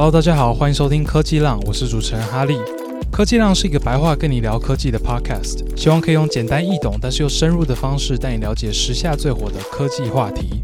Hello，大家好，欢迎收听科技浪，我是主持人哈利。科技浪是一个白话跟你聊科技的 podcast，希望可以用简单易懂但是又深入的方式带你了解时下最火的科技话题。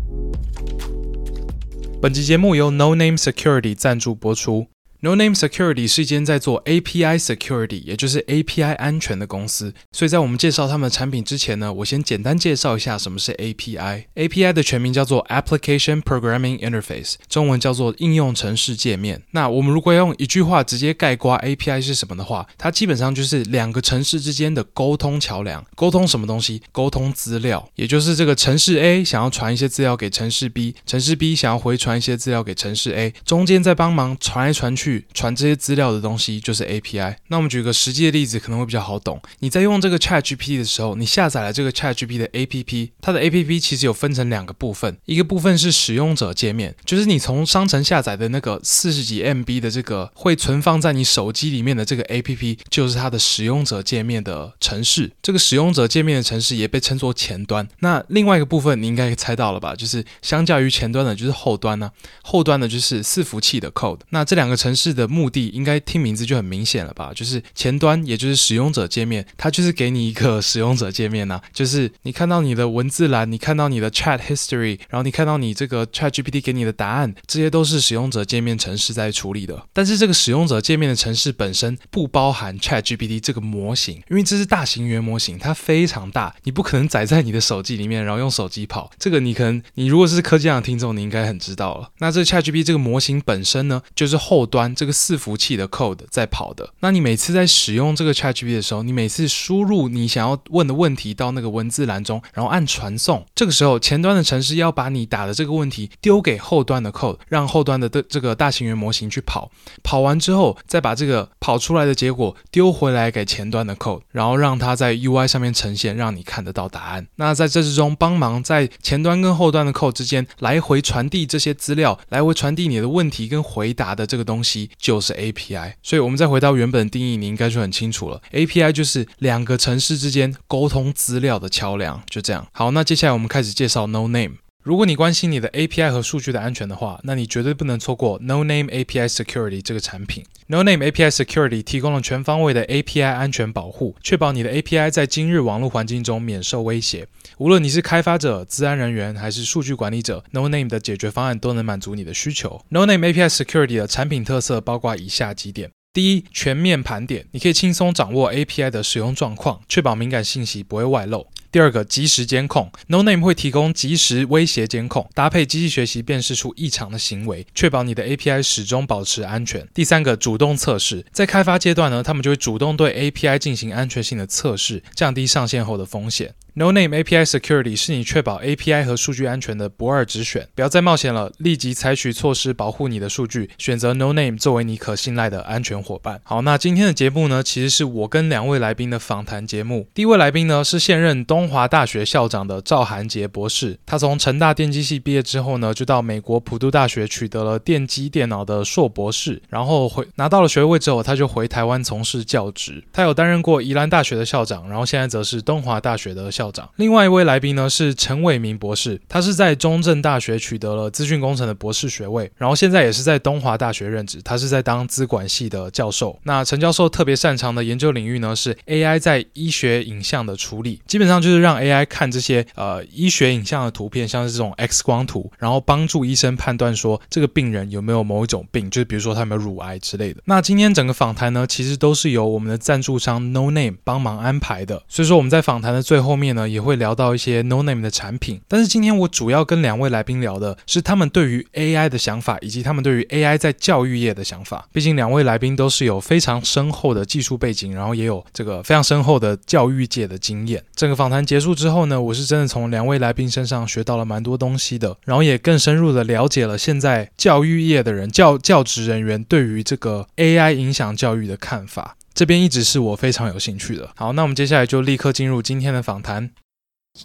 本集节目由 Noname Security 赞助播出。Noname Security 是一间在做 API Security，也就是 API 安全的公司。所以在我们介绍他们的产品之前呢，我先简单介绍一下什么是 API。API 的全名叫做 Application Programming Interface，中文叫做应用程式界面。那我们如果要用一句话直接概括 API 是什么的话，它基本上就是两个程式之间的沟通桥梁。沟通什么东西？沟通资料，也就是这个程式 A 想要传一些资料给程式 B，程式 B 想要回传一些资料给程式 A，中间在帮忙传来传去。传这些资料的东西就是 API。那我们举个实际的例子，可能会比较好懂。你在用这个 ChatGPT 的时候，你下载了这个 ChatGPT 的 APP，它的 APP 其实有分成两个部分，一个部分是使用者界面，就是你从商城下载的那个四十几 MB 的这个会存放在你手机里面的这个 APP，就是它的使用者界面的城市。这个使用者界面的城市也被称作前端。那另外一个部分你应该可以猜到了吧？就是相较于前端的，就是后端呢、后端的就是伺服器的 code。那这两个城市式的目的应该听名字就很明显了吧？就是前端，也就是使用者界面，它就是给你一个 使用者界面呐、就是你看到你的文字栏，你看到你的 chat history，然后你看到你这个 ChatGPT 给你的答案，这些都是使用者界面程式在处理的。但是这个使用者界面的程式本身不包含 ChatGPT 这个模型，因为这是大型语言模型，它非常大，你不可能载在你的手机里面，然后用手机跑。这个你可能，你如果是科技上的听众，你应该很知道了。那这 ChatGPT 这个模型本身呢，就是后端这个伺服器的 code 在跑的。那你每次在使用这个 ChatGPT 的时候，你每次输入你想要问的问题到那个文字栏中，然后按传送，这个时候前端的程式要把你打的这个问题丢给后端的 code，让后端的的这个大型语言模型去跑。跑完之后，再把这个跑出来的结果丢回来给前端的 code，然后让它在 UI 上面呈现，让你看得到答案。那在这之中帮忙在前端跟后端的 code 之间来回传递这些资料，来回传递你的问题跟回答的这个东西就是 API。所以，我们再回到原本的定义，你应该就很清楚了。API 就是两个城市之间沟通资料的桥梁，就这样。好，那接下来我们开始介绍 Noname。如果你关心你的 API 和数据的安全的话，那你绝对不能错过 Noname API Security 这个产品。Noname API Security 提供了全方位的 API 安全保护，确保你的 API 在今日网络环境中免受威胁。无论你是开发者、资安人员还是数据管理者，Noname 的解决方案都能满足你的需求。Noname API Security 的产品特色包括以下几点。第一，全面盘点，你可以轻松掌握 API 的使用状况，确保敏感信息不会外漏。第二个，及时监控，Noname 会提供及时威胁监控，搭配机器学习辨识出异常的行为，确保你的 API 始终保持安全。第三个，主动测试，在开发阶段呢，他们就会主动对 API 进行安全性的测试，降低上线后的风险。Noname API Security 是你确保 API 和数据安全的不二之选，不要再冒险了，立即采取措施保护你的数据，选择 Noname 作为你可信赖的安全伙伴。好，那今天的节目呢，其实是我跟两位来宾的访谈节目。第一位来宾呢是现任东华大学校长的赵韩杰博士，他从成大电机系毕业之后呢，就到美国普渡大学取得了电机电脑的硕博士，然后回拿到了学位之后，他就回台湾从事教职。他有担任过宜兰大学的校长，然后现在则是东华大学的校。校长。另外一位来宾呢是陈伟明博士，他是在中正大学取得了资讯工程的博士学位，然后现在也是在东华大学任职，他是在当资管系的教授。那陈教授特别擅长的研究领域呢是 AI 在医学影像的处理，基本上就是让 AI 看这些呃医学影像的图片，像是这种 X 光图，然后帮助医生判断说这个病人有没有某一种病，就是比如说他有没有乳癌之类的。那今天整个访谈呢，其实都是由我们的赞助商 Noname 帮忙安排的，所以说我们在访谈的最后面。呢也会聊到一些 Noname 的产品，但是今天我主要跟两位来宾聊的是他们对于 AI 的想法，以及他们对于 AI 在教育业的想法。毕竟两位来宾都是有非常深厚的技术背景，然后也有这个非常深厚的教育界的经验。整个访谈结束之后呢，我是真的从两位来宾身上学到了蛮多东西的，然后也更深入的了解了现在教育业的人教教职人员对于这个 AI 影响教育的看法。这边一直是我非常有兴趣的。好，那我们接下来就立刻进入今天的访谈。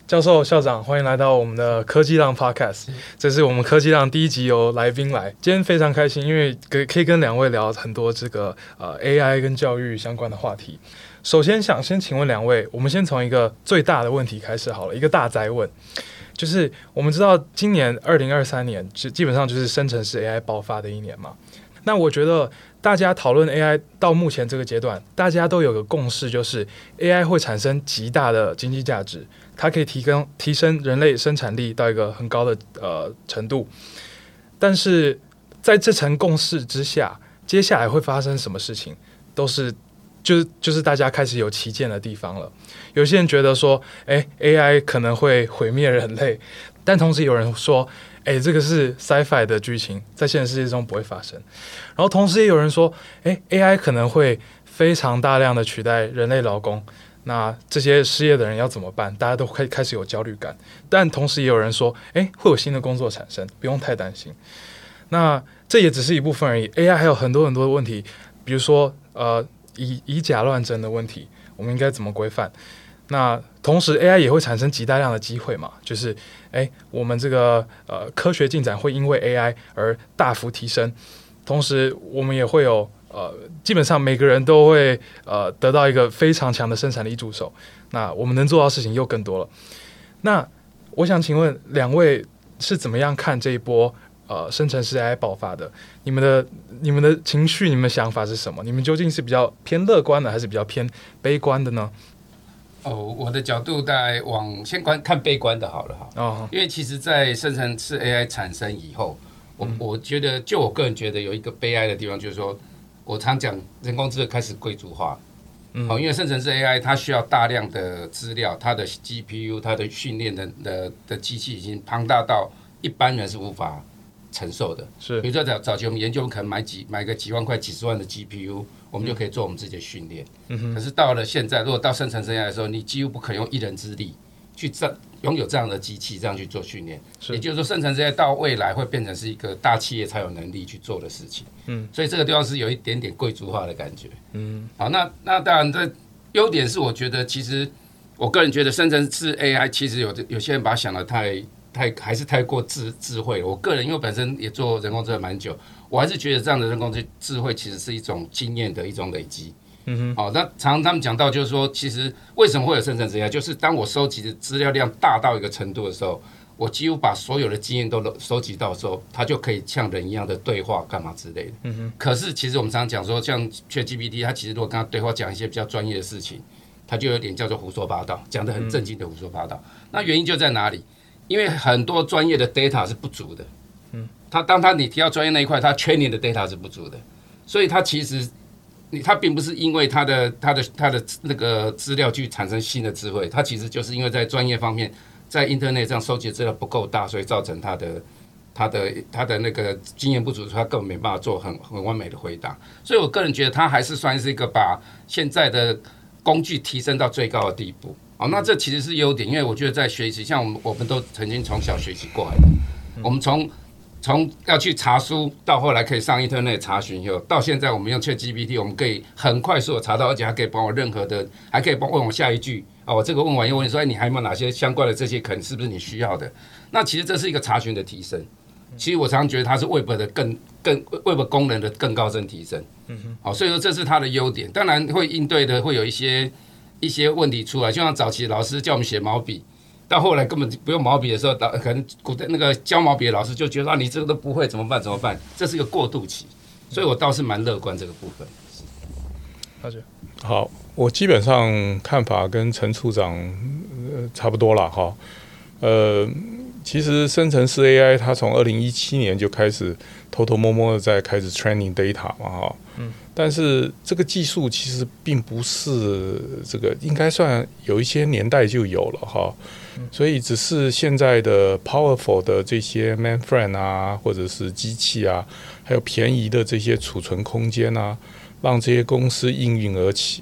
教授、校长，欢迎来到我们的科技浪 Podcast。这是我们科技浪第一集由来宾来，今天非常开心，因为可可以跟两位聊很多这个呃 AI 跟教育相关的话题。首先想先请问两位，我们先从一个最大的问题开始好了，一个大灾问，就是我们知道今年二零二三年，就基本上就是生成式 AI 爆发的一年嘛。那我觉得大家讨论 AI 到目前这个阶段，大家都有个共识，就是 AI 会产生极大的经济价值，它可以提供提升人类生产力到一个很高的呃程度。但是在这层共识之下，接下来会发生什么事情，都是就是就是大家开始有歧见的地方了。有些人觉得说，诶，AI 可能会毁灭人类，但同时有人说。诶，这个是 sci-fi 的剧情，在现实世界中不会发生。然后同时也有人说，诶，AI 可能会非常大量的取代人类劳工，那这些失业的人要怎么办？大家都开开始有焦虑感。但同时也有人说，诶，会有新的工作产生，不用太担心。那这也只是一部分而已，AI 还有很多很多的问题，比如说呃以以假乱真的问题，我们应该怎么规范？那同时，AI 也会产生极大量的机会嘛，就是，诶，我们这个呃科学进展会因为 AI 而大幅提升，同时我们也会有呃，基本上每个人都会呃得到一个非常强的生产力助手，那我们能做到事情又更多了。那我想请问两位是怎么样看这一波呃生成式 AI 爆发的？你们的你们的情绪、你们的想法是什么？你们究竟是比较偏乐观的，还是比较偏悲观的呢？哦，我的角度在往先观看悲观的好了哈，哦，因为其实，在生成式 AI 产生以后，我我觉得，就我个人觉得有一个悲哀的地方，就是说，我常讲人工智能开始贵族化，嗯，因为生成式 AI 它需要大量的资料，它的 GPU，它的训练的的的机器已经庞大到一般人是无法承受的，是，比如说早早期我们研究，可能买几买个几万块、几十万的 GPU。我们就可以做我们自己的训练，嗯，可是到了现在，如果到生成生涯的时候，你几乎不可能用一人之力去这拥有这样的机器，这样去做训练。也就是说，生成这些到未来会变成是一个大企业才有能力去做的事情。嗯，所以这个地方是有一点点贵族化的感觉。嗯，好，那那当然，这优点是我觉得，其实我个人觉得生成式 AI 其实有的有些人把它想的太太还是太过智智慧。我个人因为本身也做人工智能蛮久。我还是觉得这样的人工智智慧其实是一种经验的一种累积。嗯哼。好，那常常他们讲到就是说，其实为什么会有生成式 AI？就是当我收集的资料量大到一个程度的时候，我几乎把所有的经验都收集到的时候，它就可以像人一样的对话干嘛之类的。嗯哼。可是其实我们常常讲说，像 ChatGPT，它其实如果跟他对话讲一些比较专业的事情，它就有点叫做胡说八道，讲的很正经的胡说八道。那原因就在哪里？因为很多专业的 data 是不足的。嗯他当他你提到专业那一块，他 training 的 data 是不足的，所以他其实你他并不是因为他的他的他的那个资料去产生新的智慧，他其实就是因为在专业方面，在 internet 上收集的资料不够大，所以造成他的他的他的那个经验不足，他根本没办法做很很完美的回答。所以我个人觉得他还是算是一个把现在的工具提升到最高的地步。好，那这其实是优点，因为我觉得在学习，像我们我们都曾经从小学习过来的，我们从。从要去查书到后来可以上 internet 查询，以后到现在我们用 ChatGPT，我们可以很快速的查到，而且还可以帮我任何的，还可以帮问我下一句啊，我这个问完又问你说，哎，你还有没有哪些相关的这些可能是不是你需要的？那其实这是一个查询的提升。其实我常常觉得它是 Web 的更更 Web 功能的更高深提升。嗯哼。好，所以说这是它的优点，当然会应对的会有一些一些问题出来，就像早期老师叫我们写毛笔。到后来根本不用毛笔的时候，到可能古代那个教毛笔的老师就觉得啊，你这个都不会，怎么办？怎么办？这是一个过渡期，所以我倒是蛮乐观这个部分。大姐，好，我基本上看法跟陈处长差不多了哈。呃，其实生成式 AI 它从二零一七年就开始偷偷摸摸的在开始 training data 嘛哈。嗯。但是这个技术其实并不是这个，应该算有一些年代就有了哈。所以只是现在的 powerful 的这些 mainframe 啊，或者是机器啊，还有便宜的这些储存空间啊，让这些公司应运而起。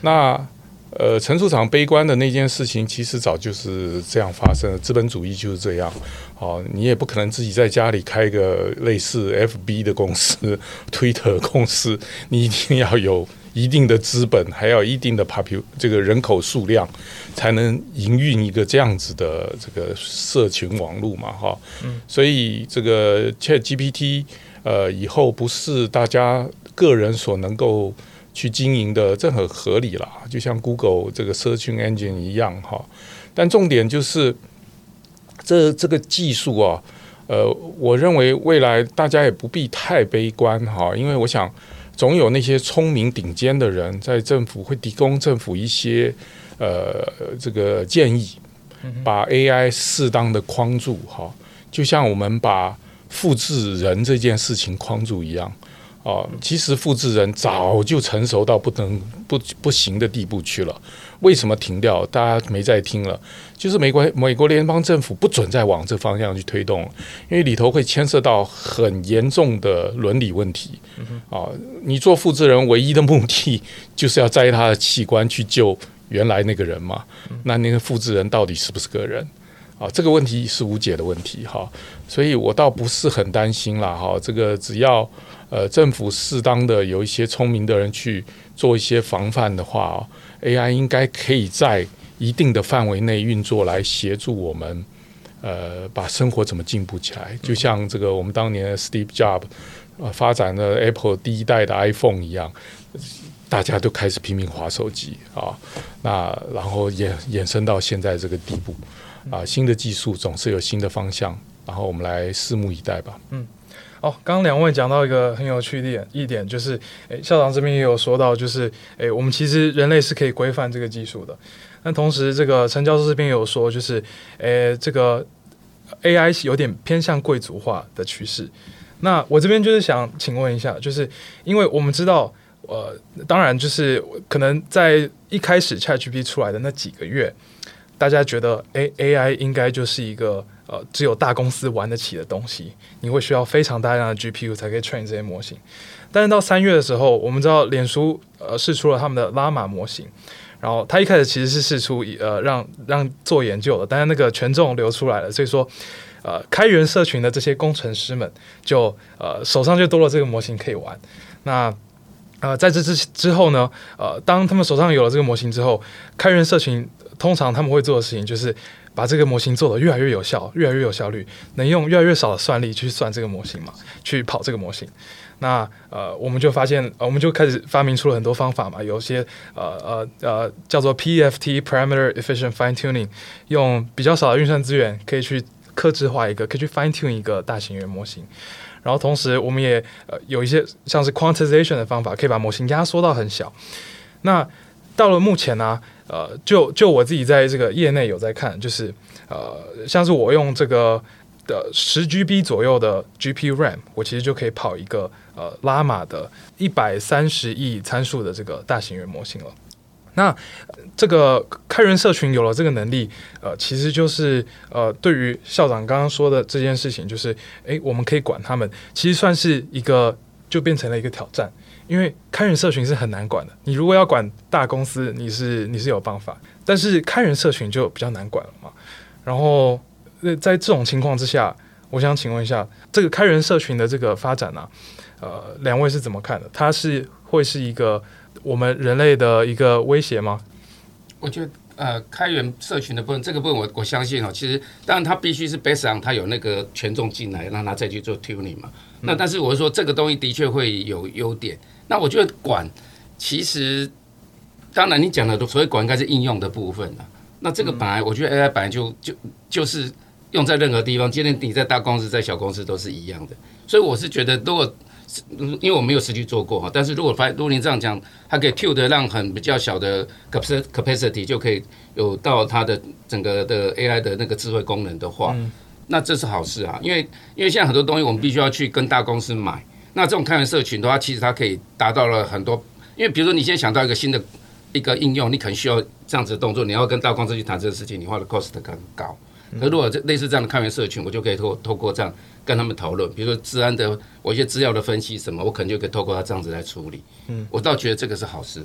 那呃，陈处长悲观的那件事情，其实早就是这样发生的。资本主义就是这样。好，你也不可能自己在家里开个类似 FB 的公司、Twitter 公司，你一定要有。一定的资本，还要一定的 population 这个人口数量，才能营运一个这样子的这个社群网络嘛，哈。嗯。所以这个 ChatGPT，呃，以后不是大家个人所能够去经营的，这很合理啦。就像 Google 这个 Search Engine 一样，哈。但重点就是，这这个技术啊，呃，我认为未来大家也不必太悲观哈，因为我想总有那些聪明顶尖的人在政府会提供政府一些呃这个建议，把 AI 适当的框住哈，就像我们把复制人这件事情框住一样。哦，其实复制人早就成熟到不能不不行的地步去了。为什么停掉？大家没再听了。就是美国美国联邦政府不准再往这方向去推动，因为里头会牵涉到很严重的伦理问题。啊，你做复制人唯一的目的就是要摘他的器官去救原来那个人嘛？那那个复制人到底是不是个人？啊，这个问题是无解的问题哈。所以我倒不是很担心啦哈。这个只要。呃，政府适当的有一些聪明的人去做一些防范的话，AI 应该可以在一定的范围内运作，来协助我们，呃，把生活怎么进步起来。就像这个我们当年 Steve Jobs 呃发展的 Apple 第一代的 iPhone 一样，大家都开始拼命划手机啊，那然后衍衍生到现在这个地步啊，新的技术总是有新的方向，然后我们来拭目以待吧。嗯。哦，刚两位讲到一个很有趣的一点，就是，诶，校长这边也有说到，就是，诶，我们其实人类是可以规范这个技术的。那同时，这个陈教授这边也有说，就是，诶，这个 AI 是有点偏向贵族化的趋势。那我这边就是想请问一下，就是因为我们知道，呃，当然就是可能在一开始 ChatGPT 出来的那几个月，大家觉得，诶，AI 应该就是一个。呃，只有大公司玩得起的东西，你会需要非常大量的 GPU 才可以 train 这些模型。但是到三月的时候，我们知道脸书呃试出了他们的拉玛模型，然后他一开始其实是试出呃让让做研究的，但是那个权重流出来了，所以说呃开源社群的这些工程师们就呃手上就多了这个模型可以玩。那呃在这之之后呢，呃当他们手上有了这个模型之后，开源社群通常他们会做的事情就是。把这个模型做得越来越有效，越来越有效率，能用越来越少的算力去算这个模型嘛，去跑这个模型。那呃，我们就发现，我们就开始发明出了很多方法嘛，有些呃呃呃叫做 PEFT（Parameter Efficient Fine Tuning），用比较少的运算资源可以去克制化一个，可以去 fine tune 一个大型语言模型。然后同时，我们也呃有一些像是 quantization 的方法，可以把模型压缩到很小。那到了目前呢，呃，就就我自己在这个业内有在看，就是呃，像是我用这个的十 GB 左右的 GPU RAM，我其实就可以跑一个呃拉玛的一百三十亿参数的这个大型语言模型了。那这个开源社群有了这个能力，呃，其实就是呃，对于校长刚刚说的这件事情，就是诶，我们可以管他们，其实算是一个，就变成了一个挑战。因为开源社群是很难管的，你如果要管大公司，你是你是有办法，但是开源社群就比较难管了嘛。然后，在这种情况之下，我想请问一下，这个开源社群的这个发展呢、呃，两位是怎么看的？它是会是一个我们人类的一个威胁吗？我觉得，呃，开源社群的部分，这个部分我我相信哦，其实当然它必须是 based on 它有那个权重进来，让它再去做 tuning 嘛。嗯、那但是我是说，这个东西的确会有优点。那我觉得管，其实当然你讲的所谓管应该是应用的部分了。那这个本来我觉得 AI 本来就就就是用在任何地方，今天你在大公司在小公司都是一样的。所以我是觉得，如果因为我没有实际做过哈，但是如果发如果您这样讲，它可以 tune 让很比较小的 capacity 就可以有到它的整个的 AI 的那个智慧功能的话，那这是好事啊。因为因为现在很多东西我们必须要去跟大公司买。那这种开源社群的话，其实它可以达到了很多，因为比如说你现在想到一个新的一个应用，你可能需要这样子的动作，你要跟大公司去谈这个事情，你花的 cost 更高。可如果这类似这样的开源社群，我就可以透透过这样跟他们讨论，比如说治安的我一些资料的分析什么，我可能就可以透过它这样子来处理。嗯，我倒觉得这个是好事。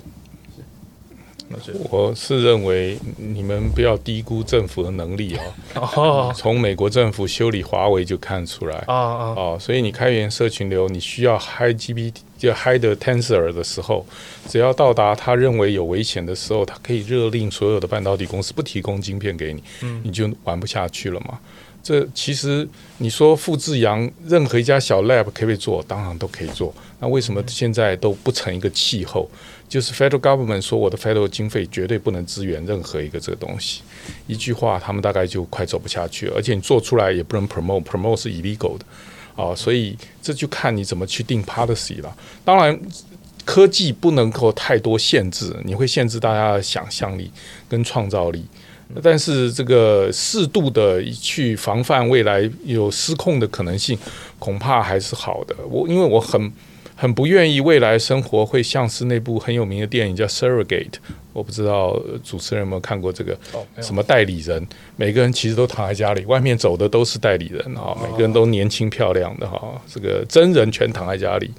我是认为你们不要低估政府的能力哦。从美国政府修理华为就看出来啊啊！所以你开源社群流，你需要 High GPT 就 High 的 Tensor 的时候，只要到达他认为有危险的时候，他可以勒令所有的半导体公司不提供晶片给你，你就玩不下去了嘛。这其实你说复制羊，任何一家小 lab 可以做？当然都可以做。那为什么现在都不成一个气候？就是 federal government 说我的 federal 经费绝对不能支援任何一个这个东西。一句话，他们大概就快走不下去了。而且你做出来也不能 promote，promote 是 illegal 的啊。所以这就看你怎么去定 policy 了。当然，科技不能够太多限制，你会限制大家的想象力跟创造力。但是这个适度的去防范未来有失控的可能性，恐怕还是好的。我因为我很很不愿意未来生活会像是那部很有名的电影叫《Surrogate》，我不知道主持人有没有看过这个？什么代理人？每个人其实都躺在家里，外面走的都是代理人啊，每个人都年轻漂亮的哈，这个真人全躺在家里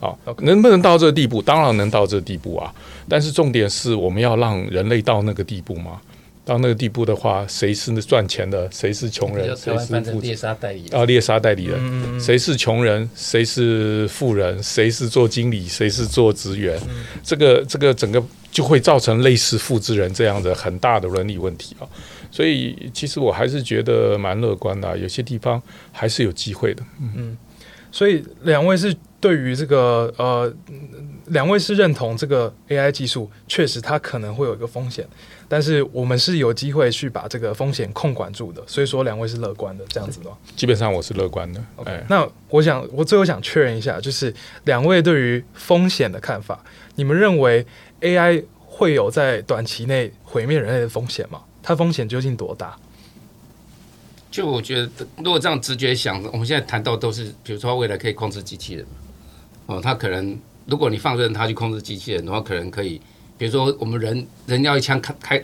啊，能不能到这个地步？当然能到这个地步啊，但是重点是我们要让人类到那个地步吗？到那个地步的话，谁是赚钱的？谁是穷人？谁是猎杀代理人？啊，猎杀代理人，谁是穷人？谁是富人？谁是做经理？谁是做职员？这个这个整个就会造成类似复制人这样的很大的伦理问题啊！所以其实我还是觉得蛮乐观的，有些地方还是有机会的。嗯，所以两位是对于这个呃，两位是认同这个 AI 技术确实它可能会有一个风险。但是我们是有机会去把这个风险控管住的，所以说两位是乐观的这样子的。基本上我是乐观的。哎，那我想我最后想确认一下，就是两位对于风险的看法，你们认为 AI 会有在短期内毁灭人类的风险吗？它风险究竟多大？就我觉得，如果这样直觉想，我们现在谈到都是，比如说未来可以控制机器人，哦，它可能如果你放任它去控制机器人的话，可能可以。比如说，我们人人要一枪开开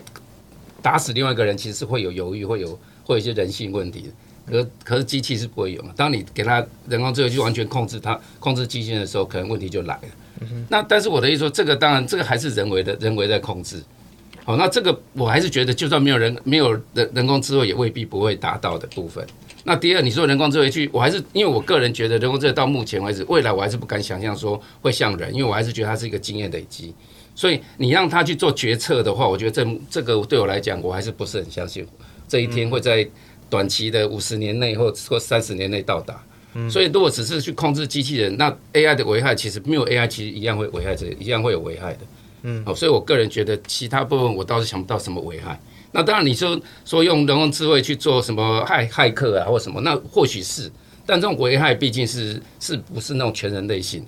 打死另外一个人，其实是会有犹豫，会有会有一些人性问题的。可可是机器是不会有嘛？当你给他人工智能去完全控制它、控制机器的时候，可能问题就来了。嗯、那但是我的意思说，这个当然这个还是人为的，人为在控制。好，那这个我还是觉得，就算没有人没有人人工智慧，也未必不会达到的部分。那第二，你说人工智慧去，我还是因为我个人觉得人工智慧到目前为止，未来我还是不敢想象说会像人，因为我还是觉得它是一个经验累积。所以你让他去做决策的话，我觉得这这个对我来讲，我还是不是很相信这一天会在短期的五十年内或或三十年内到达。所以如果只是去控制机器人，那 AI 的危害其实没有 AI 其实一样会危害这一样会有危害的。嗯，好，所以我个人觉得其他部分我倒是想不到什么危害。那当然你说说用人工智慧去做什么骇骇客啊或什么，那或许是，但这种危害毕竟是是不是那种全人类性的。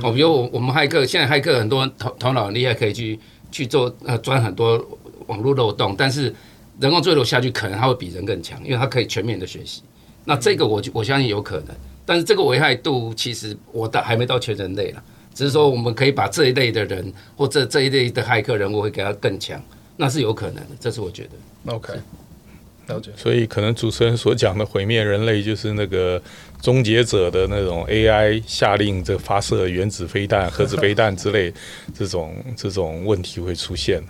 哦，比如我我们骇客，现在骇客很多头头脑很厉害，可以去去做呃钻很多网络漏洞，但是人工坠落下去，可能它会比人更强，因为它可以全面的学习。那这个我我相信有可能，但是这个危害度其实我到还没到全人类了，只是说我们可以把这一类的人或者这一类的骇客人物会给他更强，那是有可能的，这是我觉得。OK。了解。所以可能主持人所讲的毁灭人类，就是那个终结者的那种 AI 下令这发射原子飞弹、核子飞弹之类这种这种问题会出现。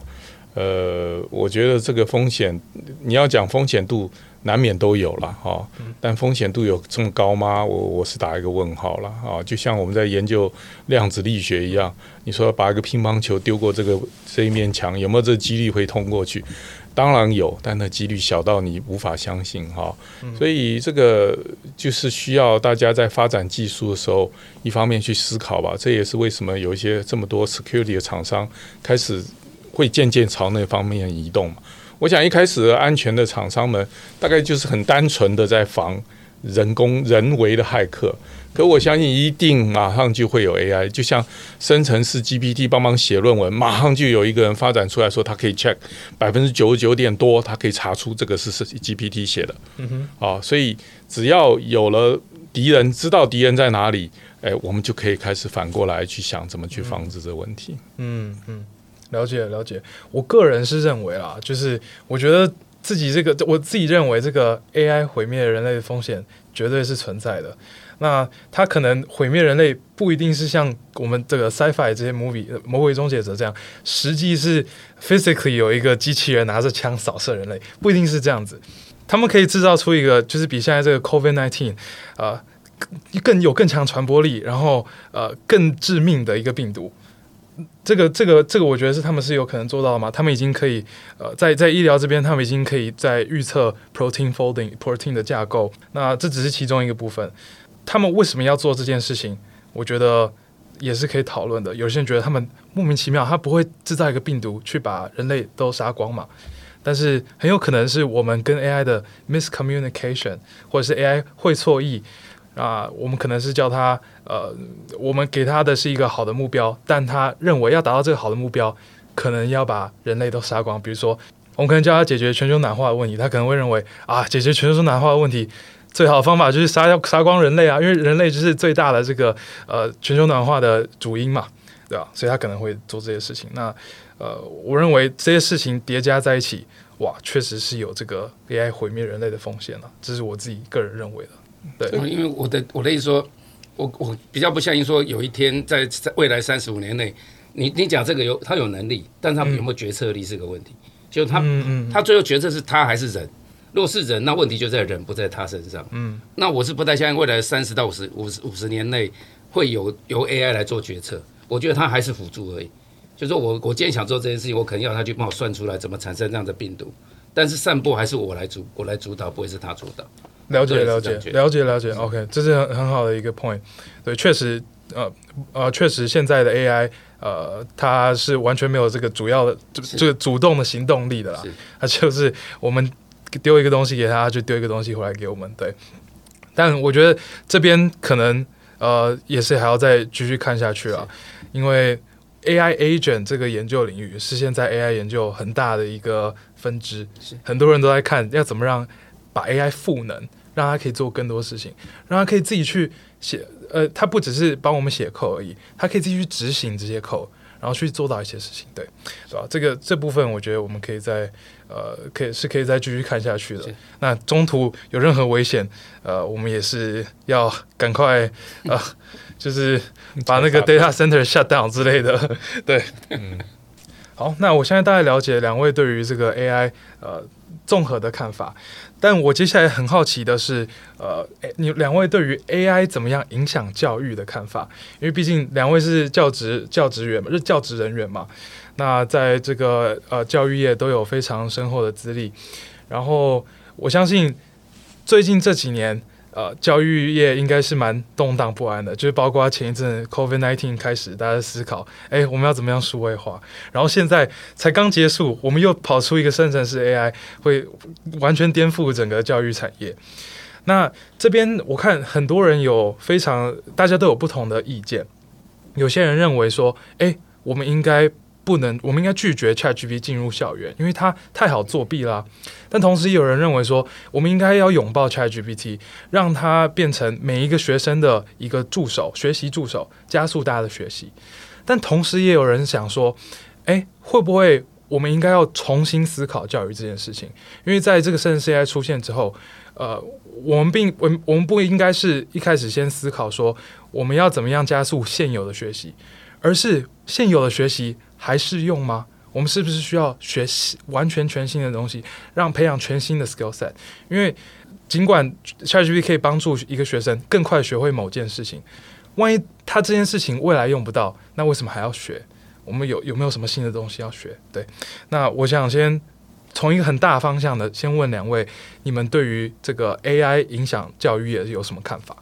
呃，我觉得这个风险，你要讲风险度，难免都有了哈。但风险度有这么高吗？我我是打一个问号了啊。就像我们在研究量子力学一样，你说把一个乒乓球丢过这个这一面墙，有没有这个几率会通过去？当然有，但那几率小到你无法相信哈。所以这个就是需要大家在发展技术的时候，一方面去思考吧。这也是为什么有一些这么多 security 的厂商开始会渐渐朝那方面移动。我想一开始安全的厂商们，大概就是很单纯的在防人工人为的骇客。可我相信，一定马上就会有 AI，就像生成式 GPT 帮忙写论文，马上就有一个人发展出来说，他可以 check 百分之九十九点多，他可以查出这个是是 GPT 写的。嗯哼，啊，所以只要有了敌人，知道敌人在哪里，哎，我们就可以开始反过来去想怎么去防止这个问题。嗯嗯，了解了解。我个人是认为啦，就是我觉得自己这个，我自己认为这个 AI 毁灭人类的风险绝对是存在的。那它可能毁灭人类，不一定是像我们这个 sci-fi 这些 movie《魔鬼终结者》这样，实际是 physically 有一个机器人拿着枪扫射人类，不一定是这样子。他们可以制造出一个，就是比现在这个 COVID-19 啊、呃、更有更强传播力，然后呃更致命的一个病毒。这个这个这个，我觉得是他们是有可能做到的嘛？他们已经可以呃，在在医疗这边，他们已经可以在预测 protein folding protein 的架构。那这只是其中一个部分。他们为什么要做这件事情？我觉得也是可以讨论的。有些人觉得他们莫名其妙，他不会制造一个病毒去把人类都杀光嘛？但是很有可能是我们跟 AI 的 miscommunication，或者是 AI 会错意。啊，我们可能是叫他，呃，我们给他的是一个好的目标，但他认为要达到这个好的目标，可能要把人类都杀光。比如说，我们可能叫他解决全球暖化的问题，他可能会认为啊，解决全球暖化的问题，最好的方法就是杀掉杀光人类啊，因为人类就是最大的这个呃全球暖化的主因嘛，对吧？所以他可能会做这些事情。那呃，我认为这些事情叠加在一起，哇，确实是有这个 AI 毁灭人类的风险了，这是我自己个人认为的。对，因为我的我的意思说，我我比较不相信说有一天在在未来三十五年内，你你讲这个有他有能力，但他有没有决策力是个问题。嗯、就他、嗯、他最后决策是他还是人？如果是人，那问题就在人不在他身上。嗯，那我是不太相信未来三十到五十五十五十年内会有由 AI 来做决策。我觉得它还是辅助而已。就是说我我今天想做这件事情，我可能要他去帮我算出来怎么产生这样的病毒，但是散播还是我来主我来主导，不会是他主导。了解了解了解了解，OK，这是很很好的一个 point。对，确实，呃呃，确实现在的 AI，呃，它是完全没有这个主要的这这个主动的行动力的啦。它就是我们丢一个东西给他，就丢一个东西回来给我们。对，但我觉得这边可能呃也是还要再继续看下去啊，因为 AI agent 这个研究领域是现在 AI 研究很大的一个分支，很多人都在看要怎么让把 AI 赋能。让它可以做更多事情，让它可以自己去写，呃，它不只是帮我们写 code 而已，它可以自己去执行这些 code，然后去做到一些事情，对，是吧？这个这部分我觉得我们可以再，呃，可以是可以再继续看下去的。那中途有任何危险，呃，我们也是要赶快，呃，就是把那个 data center shut down 之类的，对，嗯。好，那我现在大概了解两位对于这个 AI，呃。综合的看法，但我接下来很好奇的是，呃，你两位对于 AI 怎么样影响教育的看法？因为毕竟两位是教职教职员嘛，是教职人员嘛，那在这个呃教育业都有非常深厚的资历，然后我相信最近这几年。呃，教育业应该是蛮动荡不安的，就是包括前一阵 COVID-19 开始，大家思考，哎，我们要怎么样数位化？然后现在才刚结束，我们又跑出一个生成式 AI，会完全颠覆整个教育产业。那这边我看很多人有非常，大家都有不同的意见。有些人认为说，哎，我们应该。不能，我们应该拒绝 ChatGPT 进入校园，因为它太好作弊啦。但同时，有人认为说，我们应该要拥抱 ChatGPT，让它变成每一个学生的一个助手，学习助手，加速大家的学习。但同时，也有人想说，诶，会不会我们应该要重新思考教育这件事情？因为在这个生成 AI 出现之后，呃，我们并我我们不应该是一开始先思考说，我们要怎么样加速现有的学习，而是现有的学习。还适用吗？我们是不是需要学习完全全新的东西，让培养全新的 skill set？因为尽管 ChatGPT 可以帮助一个学生更快学会某件事情，万一他这件事情未来用不到，那为什么还要学？我们有有没有什么新的东西要学？对，那我想先从一个很大方向的，先问两位，你们对于这个 AI 影响教育业有什么看法？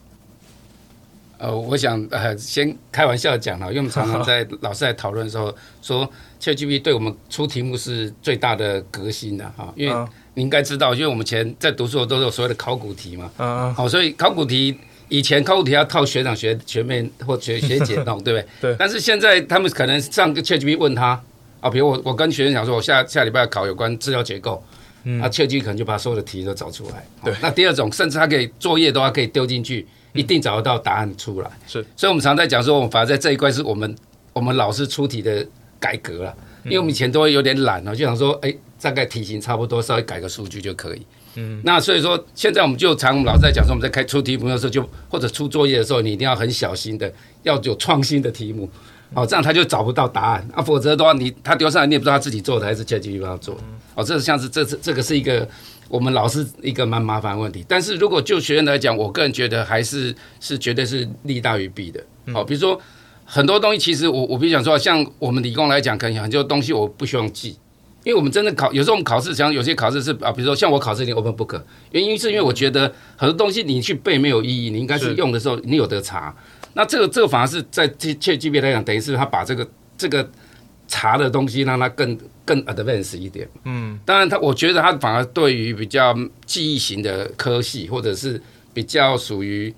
呃，我想呃，先开玩笑讲了，因为我们常常在 老师在讨论的时候说，ChatGPT 对我们出题目是最大的革新的哈，因为你应该知道，因为我们前在读书的都是有所谓的考古题嘛，嗯，好，所以考古题以前考古题要靠学长学学妹或学学姐 弄，对不对？对。但是现在他们可能上个 ChatGPT 问他啊，比如我我跟学生讲说，我下下礼拜要考有关资料结构，嗯，啊，ChatGPT 可能就把所有的题都找出来。对。那第二种，甚至他可以作业都要可以丢进去。一定找得到答案出来，是，所以我们常在讲说，我们反而在这一块是我们我们老师出题的改革了，因为我们以前都会有点懒哦，就想说，哎，大概题型差不多，稍微改个数据就可以。嗯，那所以说，现在我们就常我们老师在讲说，我们在开出题目的时候，就或者出作业的时候，你一定要很小心的，要有创新的题目，哦，这样他就找不到答案。啊，否则的话，你他丢上来，你也不知道他自己做的还是 ChatGPT 帮他做，哦，这是像是这这这个是一个。我们老是一个蛮麻烦的问题，但是如果就学生来讲，我个人觉得还是是绝对是利大于弊的。好，比如说很多东西其实我我比如讲说，像我们理工来讲，可能很多东西我不希望记，因为我们真的考，有时候我们考试像有些考试是啊，比如说像我考试你 open book，原因是因为我觉得很多东西你去背没有意义，你应该是用的时候你有得查。那这个这个反而是在 ChatGPT 来讲，等于是他把这个这个查的东西让它更更 advanced 一点。嗯，当然他我觉得他反而对于比较记忆型的科系或者是比较属于。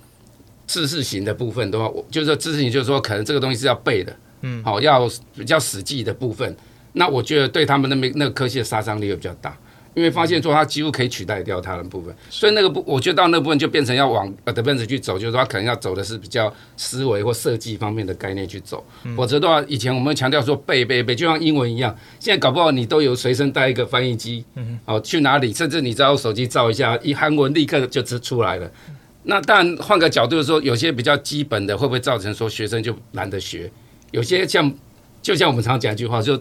知识型的部分的话，我就是说知识型，就是说可能这个东西是要背的，嗯，好，要比较实际的部分。那我觉得对他们那边那个科系的杀伤力会比较大，因为发现说它几乎可以取代掉它的部分。所以那个部，我觉得到那部分就变成要往 advanced 去走，就是说它可能要走的是比较思维或设计方面的概念去走。否则的话，以前我们强调说背背背，就像英文一样，现在搞不好你都有随身带一个翻译机，嗯，好，去哪里，甚至你只要手机照一下，一韩文立刻就出出来了。那当然，换个角度说，有些比较基本的会不会造成说学生就懒得学？有些像，就像我们常讲一句话，就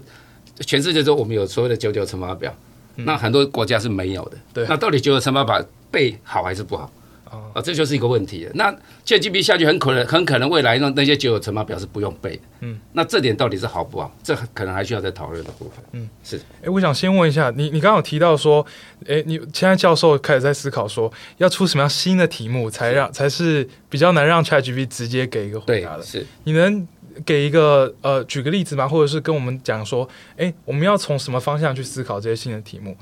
全世界说我们有所谓的九九乘法表，那很多国家是没有的。对，那到底九九乘法表背好还是不好？啊，这就是一个问题了。那 ChatGPT 下去很可能很可能未来那那些九九乘法表是不用背的。嗯，那这点到底是好不好？这可能还需要再讨论的部分。嗯，是。哎，我想先问一下你，你刚刚有提到说，哎，你现在教授开始在思考说，要出什么样新的题目才让才是比较难让 ChatGPT 直接给一个回答的？是。你能给一个呃举个例子吗？或者是跟我们讲说，哎，我们要从什么方向去思考这些新的题目？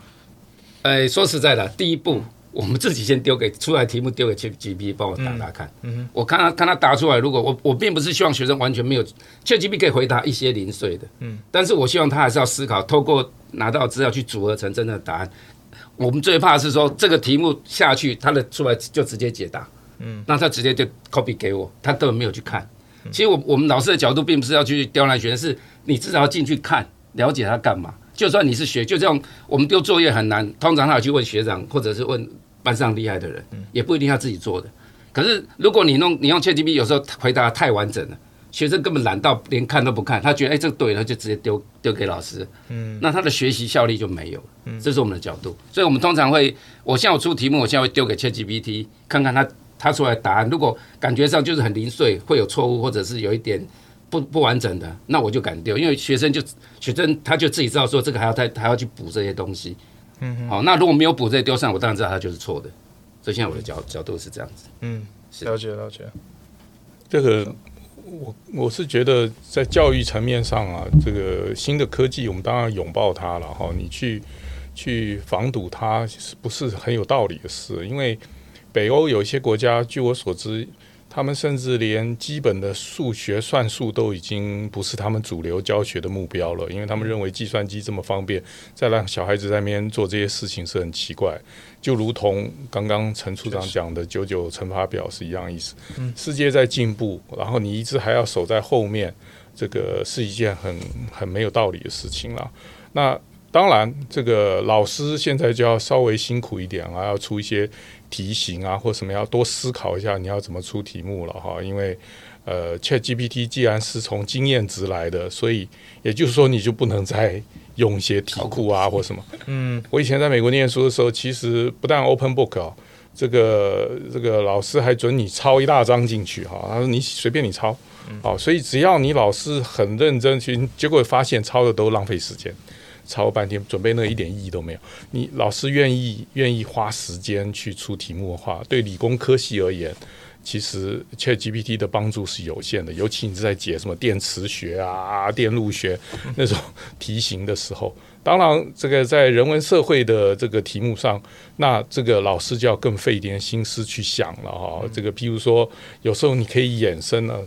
哎，说实在的，第一步。我们自己先丢给出来题目，丢给 ChatGPT 帮我答答看。嗯，嗯，我看他看他答出来。如果我我并不是希望学生完全没有 ChatGPT 可以回答一些零碎的，嗯，但是我希望他还是要思考，透过拿到资料去组合成真的答案。我们最怕的是说这个题目下去，他的出来就直接解答，嗯，那他直接就 copy 给我，他根本没有去看。其实我我们老师的角度并不是要去刁难学生，是你至少要进去看，了解他干嘛。就算你是学，就这样，我们丢作业很难，通常他要去问学长，或者是问班上厉害的人，也不一定要自己做的。可是如果你弄你用 ChatGPT，有时候回答太完整了，学生根本懒到连看都不看，他觉得哎、欸、这个对了，就直接丢丢给老师，嗯，那他的学习效率就没有了。这是我们的角度，所以我们通常会，我现在我出题目，我现在会丢给 ChatGPT 看看他他出来答案，如果感觉上就是很零碎，会有错误，或者是有一点。不不完整的，那我就敢丢，因为学生就学生他就自己知道说这个还要再还要去补这些东西，嗯哼，好，那如果没有补这些丢上，我当然知道他就是错的，所以现在我的角角度是这样子，嗯，了解了解。这个我我是觉得在教育层面上啊，这个新的科技我们当然拥抱它了哈，你去去防堵它是不是很有道理的事？因为北欧有一些国家，据我所知。他们甚至连基本的数学算术都已经不是他们主流教学的目标了，因为他们认为计算机这么方便，再让小孩子在那边做这些事情是很奇怪。就如同刚刚陈处长讲的九九乘法表是一样意思。世界在进步，然后你一直还要守在后面，这个是一件很很没有道理的事情了。那当然，这个老师现在就要稍微辛苦一点啊，要出一些。题型啊，或什么要多思考一下，你要怎么出题目了哈？因为呃，ChatGPT 既然是从经验值来的，所以也就是说，你就不能再用一些题库啊或什么。嗯，我以前在美国念书的时候，其实不但 Open Book 啊，这个这个老师还准你抄一大张进去哈，他说你随便你抄，哦，所以只要你老师很认真去，结果发现抄的都浪费时间。抄半天，准备那一点意义都没有。你老师愿意愿意花时间去出题目的话，对理工科系而言，其实 ChatGPT 的帮助是有限的。尤其你是在解什么电磁学啊、电路学那种题型的时候，当然这个在人文社会的这个题目上，那这个老师就要更费一点心思去想了哈。这个譬如说，有时候你可以衍生了。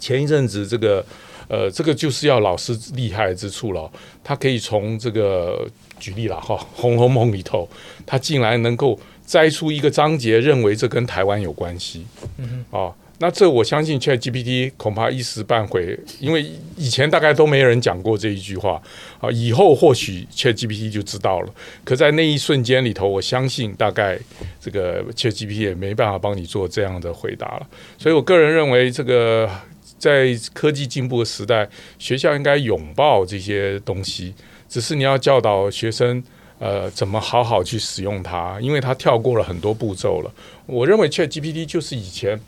前一阵子这个。呃，这个就是要老师厉害之处了。他可以从这个举例了哈，《红楼梦》里头，他竟然能够摘出一个章节，认为这跟台湾有关系。嗯哼，哦，那这我相信 ChatGPT 恐怕一时半会，因为以前大概都没人讲过这一句话啊。以后或许 ChatGPT 就知道了。可在那一瞬间里头，我相信大概这个 ChatGPT 也没办法帮你做这样的回答了。所以我个人认为这个。在科技进步的时代，学校应该拥抱这些东西。只是你要教导学生，呃，怎么好好去使用它，因为它跳过了很多步骤了。我认为 ChatGPT 就是以前，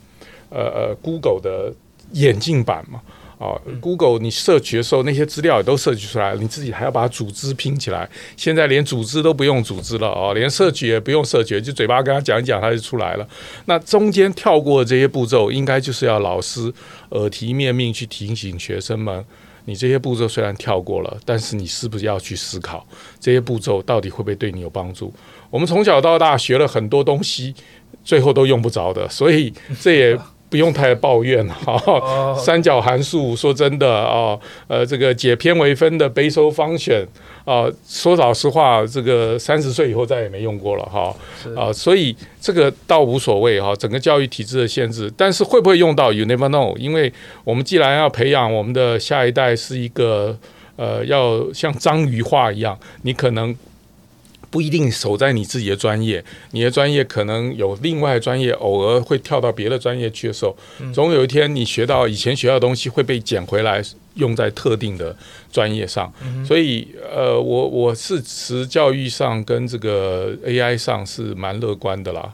呃呃，Google 的眼镜版嘛。哦，Google 你 search 的时候，那些资料也都 search 出来了，你自己还要把它组织拼起来。现在连组织都不用组织了哦，连 search 也不用 search，就嘴巴跟他讲一讲，他就出来了。那中间跳过的这些步骤，应该就是要老师耳提面命去提醒学生们：你这些步骤虽然跳过了，但是你是不是要去思考这些步骤到底会不会对你有帮助？我们从小到大学了很多东西，最后都用不着的，所以这也。不用太抱怨哈、哦，三角函数说真的啊、哦，呃，这个解偏微分的 Bessel function 啊，说老实话，这个三十岁以后再也没用过了哈，啊、哦，所以这个倒无所谓哈，整个教育体制的限制，但是会不会用到，you never know，因为我们既然要培养我们的下一代是一个呃，要像章鱼化一样，你可能。不一定守在你自己的专业，你的专业可能有另外的专业，偶尔会跳到别的专业去的时候，总有一天你学到以前学到的东西会被捡回来用在特定的专业上。所以，呃，我我是持教育上跟这个 AI 上是蛮乐观的啦，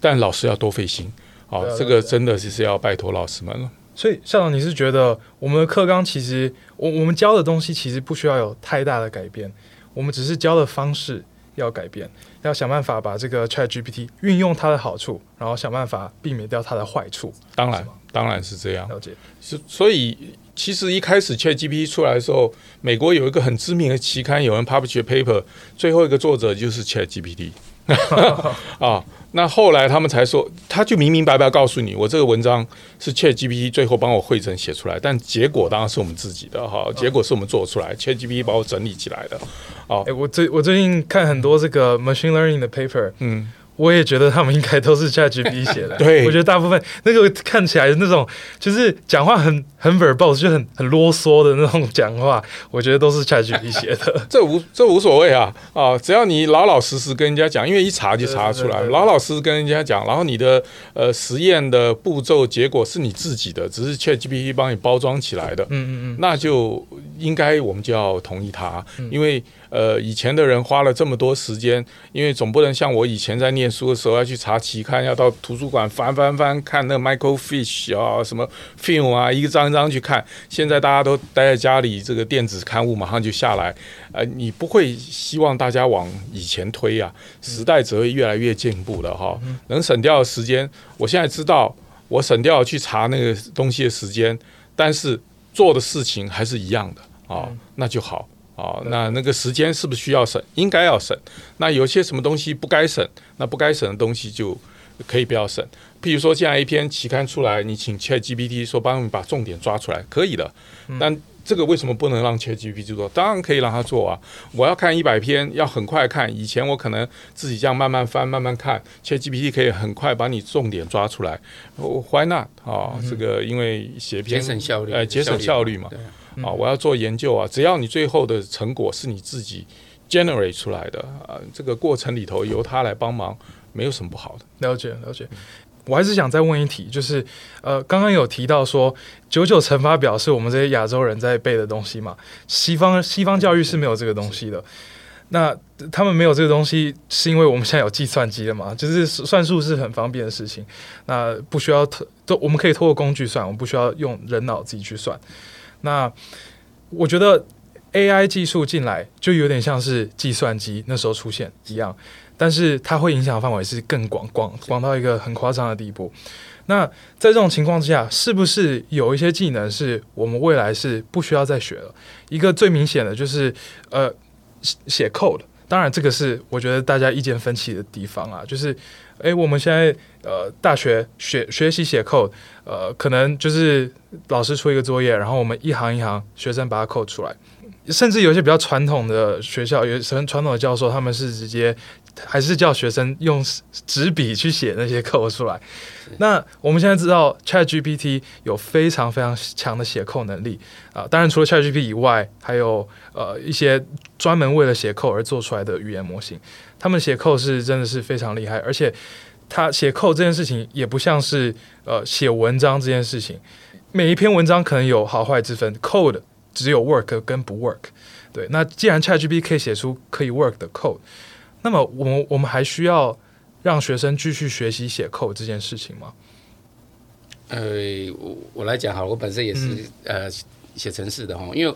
但老师要多费心，好，这个真的是是要拜托老师们了。所以，校长，你是觉得我们的课纲其实我我们教的东西其实不需要有太大的改变？我们只是教的方式要改变，要想办法把这个 ChatGPT 运用它的好处，然后想办法避免掉它的坏处。当然，当然是这样。了解。所所以，其实一开始 ChatGPT 出来的时候，美国有一个很知名的期刊，有人 publish paper，最后一个作者就是 ChatGPT。啊。那后来他们才说，他就明明白白告诉你，我这个文章是 ChatGPT 最后帮我汇整写出来，但结果当然是我们自己的哈，结果是我们做出来，ChatGPT 帮我整理起来的。哦，哎，我最我最近看很多这个 machine learning 的 paper，嗯。我也觉得他们应该都是 ChatGPT 写的。对，我觉得大部分那个看起来那种就是讲话很很 verbose，就很很啰嗦的那种讲话，我觉得都是 ChatGPT 写的。这无这无所谓啊啊！只要你老老实实跟人家讲，因为一查就查出来，老老实实跟人家讲，然后你的呃实验的步骤结果是你自己的，只是 ChatGPT 帮你包装起来的。嗯嗯嗯，那就应该我们就要同意他，因为。呃，以前的人花了这么多时间，因为总不能像我以前在念书的时候要去查期刊，要到图书馆翻翻翻看那个 microfiche 啊，什么 film 啊，一个张一张去看。现在大家都待在家里，这个电子刊物马上就下来。呃，你不会希望大家往以前推啊，时代只会越来越进步的哈。能省掉的时间，我现在知道，我省掉去查那个东西的时间，但是做的事情还是一样的啊，那就好。哦，那那个时间是不是需要审？应该要审。那有些什么东西不该审？那不该审的东西就可以不要审。譬如说，这样一篇期刊出来，你请 ChatGPT 说帮你把重点抓出来，可以的。但这个为什么不能让 ChatGPT 做？当然可以让他做啊。我要看一百篇，要很快看。以前我可能自己这样慢慢翻、慢慢看，ChatGPT 可以很快把你重点抓出来。Why not？啊，这个因为写篇节省效率，呃，节省效率嘛。啊，我要做研究啊！只要你最后的成果是你自己 generate 出来的啊，这个过程里头由他来帮忙，没有什么不好的。了解，了解。我还是想再问一题，就是呃，刚刚有提到说九九乘法表是我们这些亚洲人在背的东西嘛？西方西方教育是没有这个东西的。那他们没有这个东西，是因为我们现在有计算机了嘛？就是算数是很方便的事情，那不需要特都我们可以透过工具算，我们不需要用人脑自己去算。那我觉得 AI 技术进来就有点像是计算机那时候出现一样，但是它会影响范围是更广广广到一个很夸张的地步。那在这种情况之下，是不是有一些技能是我们未来是不需要再学了？一个最明显的就是呃写 code，当然这个是我觉得大家意见分歧的地方啊，就是。诶，我们现在呃，大学学学习写 code，呃，可能就是老师出一个作业，然后我们一行一行，学生把它 code 出来。甚至有一些比较传统的学校，有些传统的教授，他们是直接还是叫学生用纸笔去写那些 code 出来。那我们现在知道 ChatGPT 有非常非常强的写 code 能力啊，当然除了 ChatGPT 以外，还有呃一些专门为了写 code 而做出来的语言模型。他们写 code 是真的是非常厉害，而且他写 code 这件事情也不像是呃写文章这件事情，每一篇文章可能有好坏之分，code 只有 work 跟不 work。对，那既然 ChatGPT 可以写出可以 work 的 code，那么我们我们还需要让学生继续学习写 code 这件事情吗？呃，我我来讲好了，我本身也是、嗯、呃写程式的哈，因为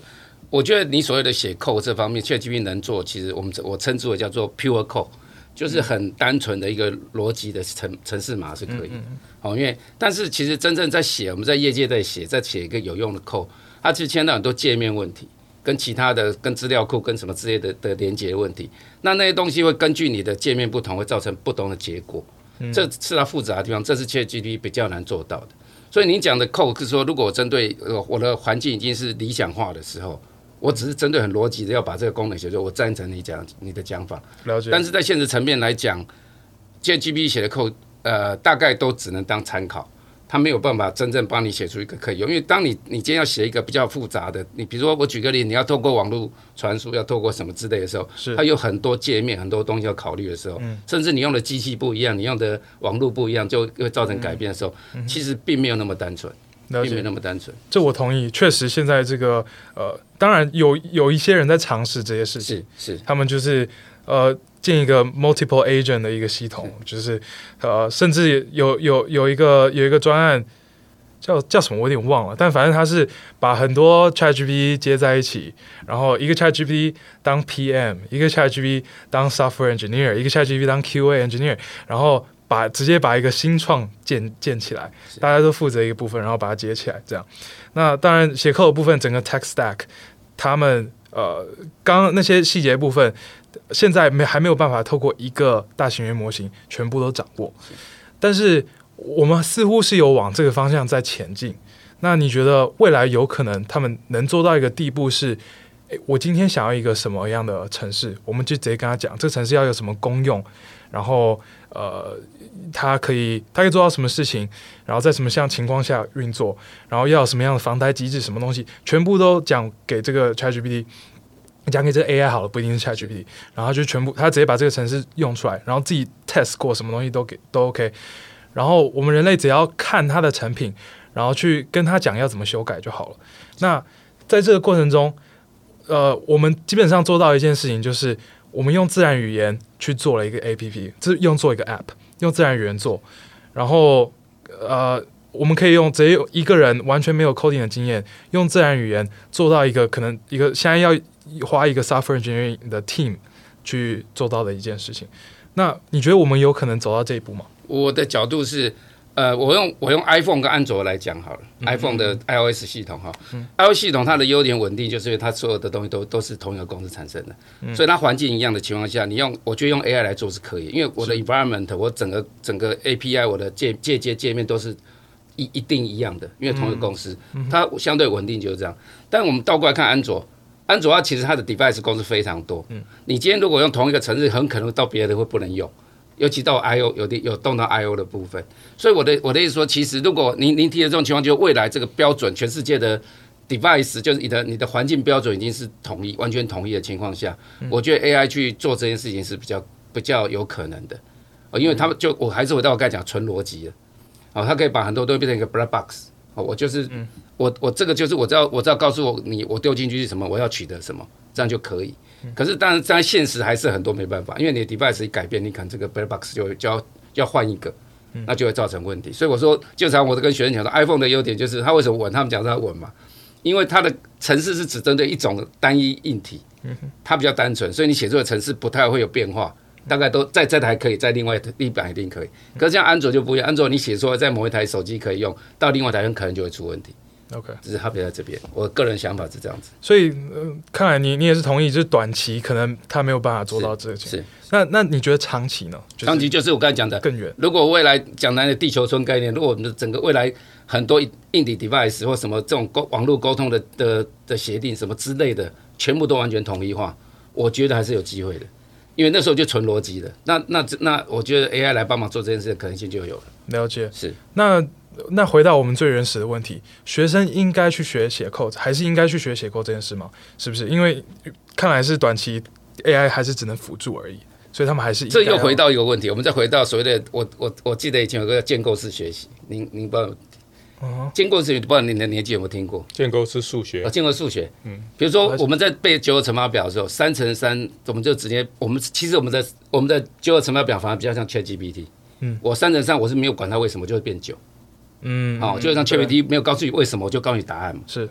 我觉得你所谓的写 code 这方面，ChatGPT 能做，其实我们我称之为叫做 pure code，就是很单纯的一个逻辑的程程式码是可以。好、嗯，因为但是其实真正在写，我们在业界在写，在写一个有用的 code，它其实牵到很多界面问题，跟其他的跟资料库跟什么之类的的连接问题，那那些东西会根据你的界面不同，会造成不同的结果。嗯、这是它复杂的地方，这是 ChatGPT 比较难做到的。所以你讲的 code 是说，如果我针对呃我的环境已经是理想化的时候，我只是针对很逻辑的要把这个功能写出，我赞成你讲你的讲法。了解。但是在现实层面来讲，ChatGPT 写的 code 呃大概都只能当参考。他没有办法真正帮你写出一个可以用，因为当你你今天要写一个比较复杂的，你比如说我举个例，你要透过网络传输，要透过什么之类的时候，是。它有很多界面、很多东西要考虑的时候，嗯、甚至你用的机器不一样，你用的网络不一样，就会造成改变的时候，嗯、其实并没有那么单纯，并没有那么单纯。这我同意，确实现在这个呃，当然有有一些人在尝试这些事情，是是，他们就是呃。建一个 multiple agent 的一个系统，就是呃，甚至有有有一个有一个专案叫叫什么，我有点忘了。但反正他是把很多 ChatGPT 接在一起，然后一个 ChatGPT 当 PM，一个 ChatGPT 当 software engineer，一个 ChatGPT 当 QA engineer，然后把直接把一个新创建建起来，大家都负责一个部分，然后把它接起来，这样。那当然写 code 的部分，整个 tech stack，他们呃，刚刚那些细节部分。现在没还没有办法透过一个大型语言模型全部都掌握，但是我们似乎是有往这个方向在前进。那你觉得未来有可能他们能做到一个地步是，诶，我今天想要一个什么样的城市，我们就直接跟他讲，这个城市要有什么功用，然后呃，它可以它可以做到什么事情，然后在什么样情况下运作，然后要有什么样的防呆机制，什么东西全部都讲给这个 ChatGPT。讲给这 AI 好了，不一定是 ChatGPT，然后就全部他直接把这个程式用出来，然后自己 test 过什么东西都给都 OK，然后我们人类只要看它的成品，然后去跟他讲要怎么修改就好了。那在这个过程中，呃，我们基本上做到一件事情，就是我们用自然语言去做了一个 APP，这用做一个 App，用自然语言做，然后呃，我们可以用只有一个人完全没有 coding 的经验，用自然语言做到一个可能一个现在要。花一个 software engineering 的 team 去做到的一件事情，那你觉得我们有可能走到这一步吗？我的角度是，呃，我用我用 iPhone 跟安卓来讲好了、嗯、，iPhone 的 iOS 系统哈、嗯、，iOS 系统它的优点稳定，就是因为它所有的东西都都是同一个公司产生的，嗯、所以它环境一样的情况下，你用我觉得用 AI 来做是可以，因为我的 environment 我整个整个 API 我的界界界界面都是一一定一样的，因为同一个公司，嗯、它相对稳定就是这样。但我们倒过来看安卓。安卓它其实它的 device 公司非常多，嗯，你今天如果用同一个城市，很可能到别的会不能用，尤其到 I/O 有的有动到 I/O 的部分。所以我的我的意思说，其实如果您您提的这种情况，就未来这个标准，全世界的 device 就是你的你的环境标准已经是统一完全统一的情况下，我觉得 AI 去做这件事情是比较比较有可能的，哦，因为他们就我还是回到我刚才讲纯逻辑的，哦，它可以把很多东西变成一个 black box。哦，我就是，嗯、我我这个就是我知道，我知道告诉我你，我丢进去是什么，我要取得什么，这样就可以。嗯、可是，当然在现实还是很多没办法，因为你的 device 一改变，你可能这个 black box 就就要要换一个，那就会造成问题。嗯、所以我说，就常我都跟学生讲说，iPhone 的优点就是它为什么稳？他们讲它稳嘛，因为它的程式是只针对一种单一硬体，它比较单纯，所以你写作的程式不太会有变化。大概都在这台可以，在另外一版一定可以。可是像安卓就不一样，安卓你写出来在某一台手机可以用，到另外一台可能就会出问题。OK，只是差别在这边。我个人想法是这样子。所以，呃，看来你你也是同意，就是短期可能他没有办法做到这些。是。那那你觉得长期呢？长期就是我刚才讲的更远。如果未来讲来的地球村概念，如果我们的整个未来很多硬体 device 或什么这种沟网络沟通的的的协定什么之类的，全部都完全统一化，我觉得还是有机会的。因为那时候就纯逻辑的，那那那我觉得 AI 来帮忙做这件事的可能性就有了。了解，是。那那回到我们最原始的问题，学生应该去学写 code，还是应该去学写 code 这件事吗？是不是？因为看来是短期 AI 还是只能辅助而已，所以他们还是这又回到一个问题，我们再回到所谓的我我我记得以前有个叫建构式学习，您您不知道。建构式，不知道你的年纪有没有听过？建构式数学啊，建构数学。嗯，比如说我们在背九九乘法表的时候，三乘三，我们就直接，我们其实我们在我们在九九乘法表反而比较像 ChatGPT。嗯，我三乘三我是没有管它为什么就会变九，嗯，好，就像 GPT 没有告诉你为什么，我就告诉你答案嘛。是，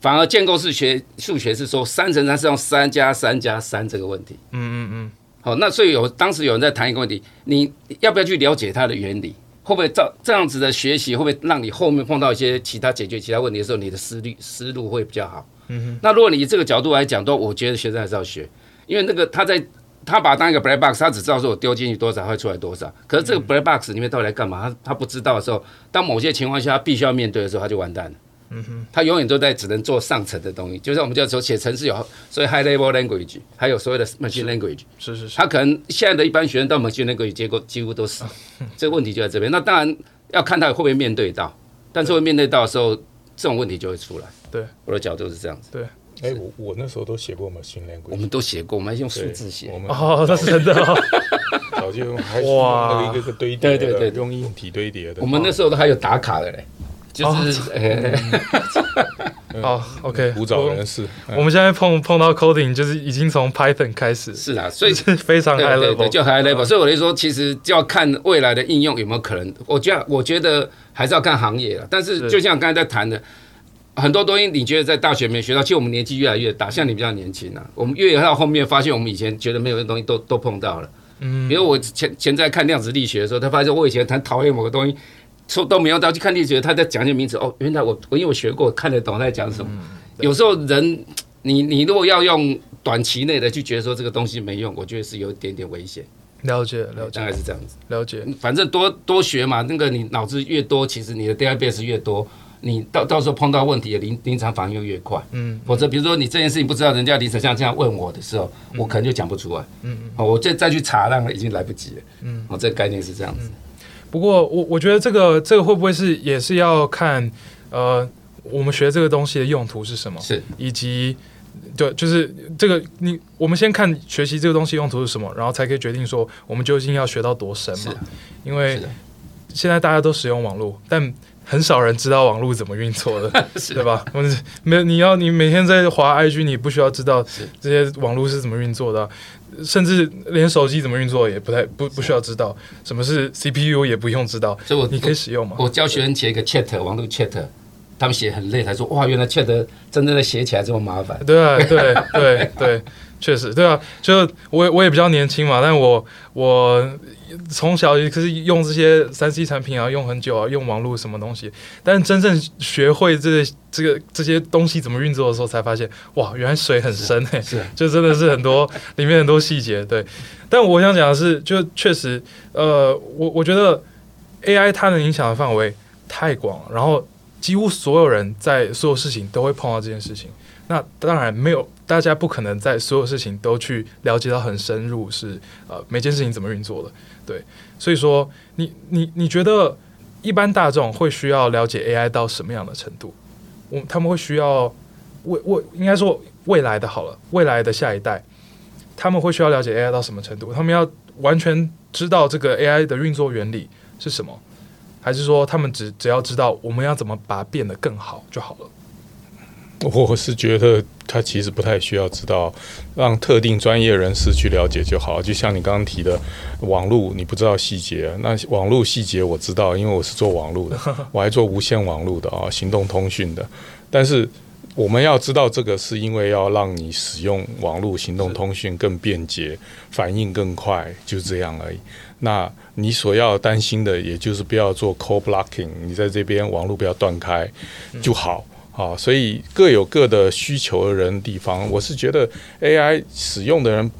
反而建构式学数学是说三乘三是用三加三加三这个问题。嗯嗯嗯。好，那所以有当时有人在谈一个问题，你要不要去了解它的原理？会不会照这样子的学习，会不会让你后面碰到一些其他解决其他问题的时候，你的思虑思路会比较好？嗯哼。那如果你以这个角度来讲，都我觉得学生还是要学，因为那个他在他把它当一个 black box，他只知道说我丢进去多少会出来多少，可是这个 black box 里面到底来干嘛？他他不知道的时候，当某些情况下他必须要面对的时候，他就完蛋了。嗯哼，他永远都在只能做上层的东西，就像我们叫做写程式有，所以 high level language，还有所谓的 machine language，是是是，他可能现在的一般学生到 machine language 结果几乎都死，这个问题就在这边。那当然要看他会不会面对到，但是会面对到的时候，这种问题就会出来。对，我的角度是这样子。对，哎，我我那时候都写过 machine language，我们都写过，我们还用数字写。我们哦，那是真的。早就用还是用一个一个堆叠，对对对，用硬体堆叠的。我们那时候都还有打卡的嘞。就是，好，OK，古早人士。我们现在碰碰到 coding，就是已经从 Python 开始。是啊，所以是 非常 high level，就 high level。所以我就说，其实就要看未来的应用有没有可能。我觉得，我觉得还是要看行业了。但是，就像刚才在谈的，很多东西你觉得在大学没学到，其实我们年纪越来越大，像你比较年轻啊，我们越到后面发现，我们以前觉得没有的东西都都碰到了。嗯，比如我前前在看量子力学的时候，他发现我以前很讨厌某个东西。说都没有到去看历史，他在讲一些名词哦，原来我我因为我学过，看得懂他在讲什么。嗯、有时候人，你你如果要用短期内的去觉得说这个东西没用，我觉得是有一点点危险。了解了解，大概是这样子。了解，反正多多学嘛，那个你脑子越多，其实你的 database 越多，你到到时候碰到问题的临临场反应又越快。嗯，否则比如说你这件事情不知道，人家临场像这样问我的时候，嗯、我可能就讲不出来。嗯嗯，好，我再再去查，那个已经来不及了。嗯，哦，这个概念是这样子。嗯不过我我觉得这个这个会不会是也是要看呃我们学这个东西的用途是什么？是以及对，就是这个你我们先看学习这个东西用途是什么，然后才可以决定说我们究竟要学到多深嘛？因为现在大家都使用网络，但很少人知道网络怎么运作的，对吧？没有你要你每天在滑 IG，你不需要知道这些网络是怎么运作的。甚至连手机怎么运作也不太不不需要知道，什么是 CPU 也不用知道，所以我你可以使用吗？我教学生写一个 Chat 网络 Chat，他们写很累，才说哇，原来 Chat 真正的写起来这么麻烦。对啊，对对对，确实对啊，就我我也比较年轻嘛，但我我。从小也可是用这些三 C 产品啊，用很久啊，用网络什么东西。但是真正学会这个、这个这些东西怎么运作的时候，才发现哇，原来水很深哎、欸，是，就真的是很多里面很多细节。对，但我想讲的是，就确实，呃，我我觉得 AI 它能影响的范围太广了，然后几乎所有人在所有事情都会碰到这件事情。那当然没有，大家不可能在所有事情都去了解到很深入，是呃每件事情怎么运作的。对，所以说你你你觉得一般大众会需要了解 AI 到什么样的程度？我他们会需要未未应该说未来的好了，未来的下一代他们会需要了解 AI 到什么程度？他们要完全知道这个 AI 的运作原理是什么，还是说他们只只要知道我们要怎么把它变得更好就好了？我是觉得他其实不太需要知道，让特定专业人士去了解就好。就像你刚刚提的网络，你不知道细节，那网络细节我知道，因为我是做网络的，我还做无线网络的啊，行动通讯的。但是我们要知道这个，是因为要让你使用网络行动通讯更便捷，反应更快，就这样而已。那你所要担心的，也就是不要做 code blocking，你在这边网络不要断开就好。啊，所以各有各的需求的人地方，我是觉得 AI 使用的人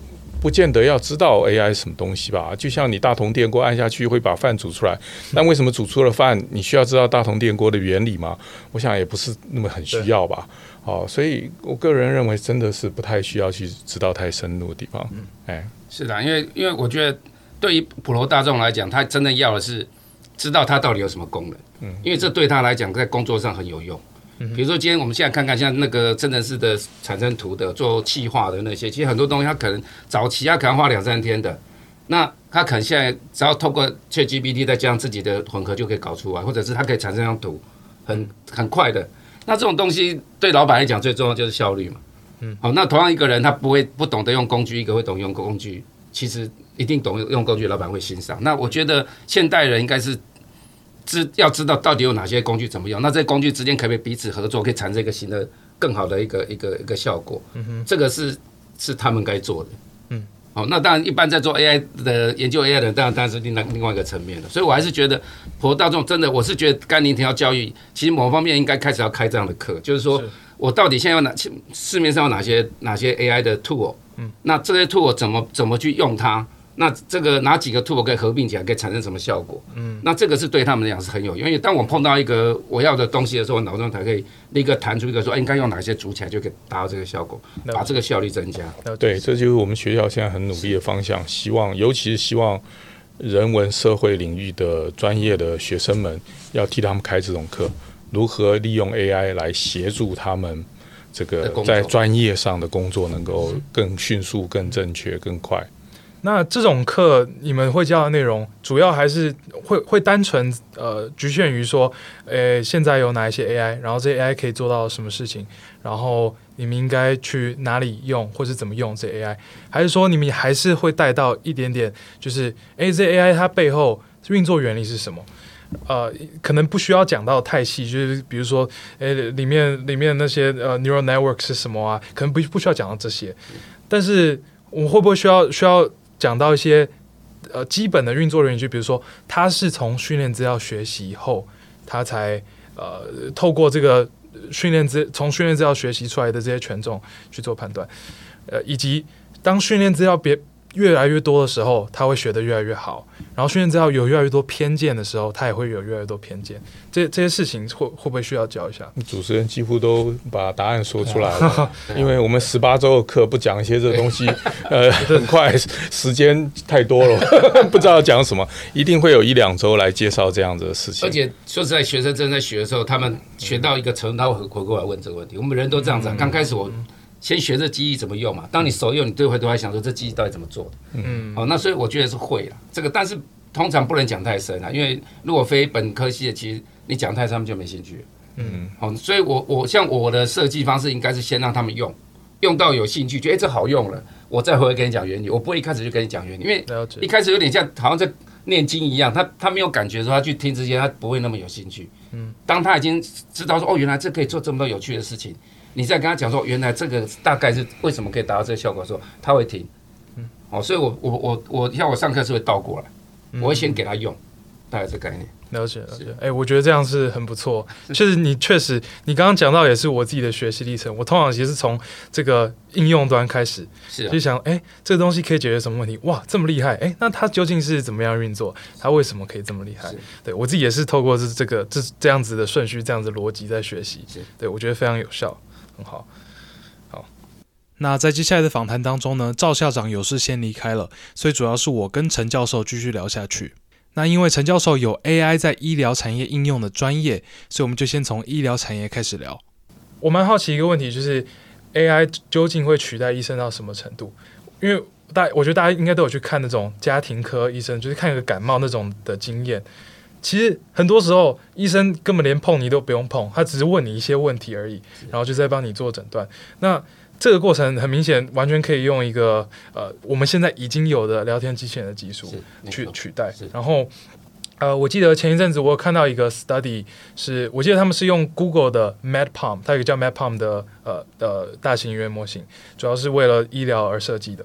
不见得要知道 AI 什么东西吧。就像你大同电锅按下去会把饭煮出来，但为什么煮出了饭，你需要知道大同电锅的原理吗？我想也不是那么很需要吧。哦，所以我个人认为真的是不太需要去知道太深入的地方。嗯，哎，是的，因为因为我觉得对于普罗大众来讲，他真的要的是知道它到底有什么功能。嗯，因为这对他来讲在工作上很有用。比如说，今天我们现在看看像那个生成式的产生图的、做气化的那些，其实很多东西它可能早期它可能花两三天的，那它可能现在只要透过 ChatGPT 再加上自己的混合就可以搞出来，或者是它可以产生一张图，很很快的。那这种东西对老板来讲最重要就是效率嘛。嗯，好，那同样一个人他不会不懂得用工具，一个会懂用工具，其实一定懂用工具，老板会欣赏。那我觉得现代人应该是。知要知道到底有哪些工具怎么用，那这些工具之间可不可以彼此合作，可以产生一个新的更好的一个一个一个效果？嗯哼，这个是是他们该做的。嗯，好，那当然一般在做 AI 的研究 AI 的，当然当然是另外另外一个层面的。所以我还是觉得普罗大众真的，我是觉得甘宁提到教育，其实某方面应该开始要开这样的课，就是说我到底现在有哪市面上有哪些哪些 AI 的 tool，嗯，那这些 tool 怎么怎么去用它？那这个哪几个 tool 可以合并起来，可以产生什么效果？嗯，那这个是对他们来讲是很有用，因为当我碰到一个我要的东西的时候，我脑中才可以立刻弹出一个说，哎，应该用哪些组起来就可以达到这个效果，把这个效率增加。对，这就是我们学校现在很努力的方向，希望尤其是希望人文社会领域的专业的学生们要替他们开这种课，如何利用 AI 来协助他们这个在专业上的工作能够更迅速、更正确、更快。那这种课你们会教的内容，主要还是会会单纯呃局限于说，诶，现在有哪一些 AI，然后这 AI 可以做到什么事情，然后你们应该去哪里用，或是怎么用这 AI，还是说你们还是会带到一点点，就是 A 这 AI 它背后运作原理是什么？呃，可能不需要讲到太细，就是比如说，诶，里面里面那些呃 neural network 是什么啊？可能不不需要讲到这些，但是我会不会需要需要？讲到一些呃基本的运作原理，就比如说，他是从训练资料学习以后，他才呃透过这个训练资从训练资料学习出来的这些权重去做判断，呃，以及当训练资料别。越来越多的时候，他会学得越来越好。然后训练资料有越来越多偏见的时候，他也会有越来越多偏见。这这些事情会会不会需要教一下？主持人几乎都把答案说出来了，因为我们十八周的课不讲一些这个东西，呃，很快时间太多了，不知道讲什么，一定会有一两周来介绍这样子的事情。而且说实在，学生正在学的时候，他们学到一个程度，他会回过来问这个问题。我们人都这样子，刚开始我。先学这机器怎么用嘛？当你手用，你对会都在想说这机器到底怎么做的。嗯，好，那所以我觉得是会了这个，但是通常不能讲太深啊，因为如果非本科系的，其实你讲太深，他们就没兴趣。嗯，好，所以我我像我的设计方式，应该是先让他们用，用到有兴趣，觉得这好用了，我再回来跟你讲原理。我不会一开始就跟你讲原理，因为一开始有点像好像在念经一样，他他没有感觉说他去听这些，他不会那么有兴趣。嗯，当他已经知道说哦，原来这可以做这么多有趣的事情。你再跟他讲说，原来这个大概是为什么可以达到这个效果的时候，他会停。嗯，哦，所以我我我我像我上课是会倒过来，嗯、我会先给他用，大概这概念。了解了解，哎、欸，我觉得这样是很不错。确实，你确实，你刚刚讲到也是我自己的学习历程。我通常其实是从这个应用端开始，是、啊、就想，哎、欸，这个东西可以解决什么问题？哇，这么厉害！哎、欸，那它究竟是怎么样运作？它为什么可以这么厉害？对我自己也是透过这这个这这样子的顺序，这样子逻辑在学习。对我觉得非常有效。很好，好。那在接下来的访谈当中呢，赵校长有事先离开了，所以主要是我跟陈教授继续聊下去。那因为陈教授有 AI 在医疗产业应用的专业，所以我们就先从医疗产业开始聊。我蛮好奇一个问题，就是 AI 究竟会取代医生到什么程度？因为大，我觉得大家应该都有去看那种家庭科医生，就是看一个感冒那种的经验。其实很多时候，医生根本连碰你都不用碰，他只是问你一些问题而已，然后就在帮你做诊断。那这个过程很明显，完全可以用一个呃我们现在已经有的聊天机器人的技术去取代。然后呃，我记得前一阵子我有看到一个 study，是我记得他们是用 Google 的 MedPalm，它有一个叫 MedPalm 的呃的大型语言模型，主要是为了医疗而设计的。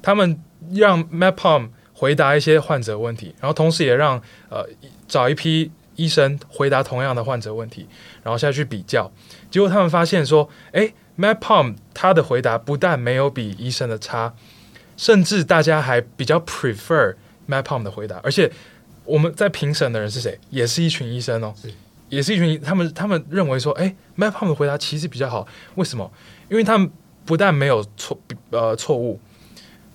他们让 MedPalm 回答一些患者问题，然后同时也让呃。找一批医生回答同样的患者问题，然后下去比较，结果他们发现说，诶，MedPalm 他的回答不但没有比医生的差，甚至大家还比较 prefer MedPalm 的回答，而且我们在评审的人是谁？也是一群医生哦，是也是一群，他们他们认为说，诶，MedPalm 的回答其实比较好，为什么？因为他们不但没有错，呃，错误，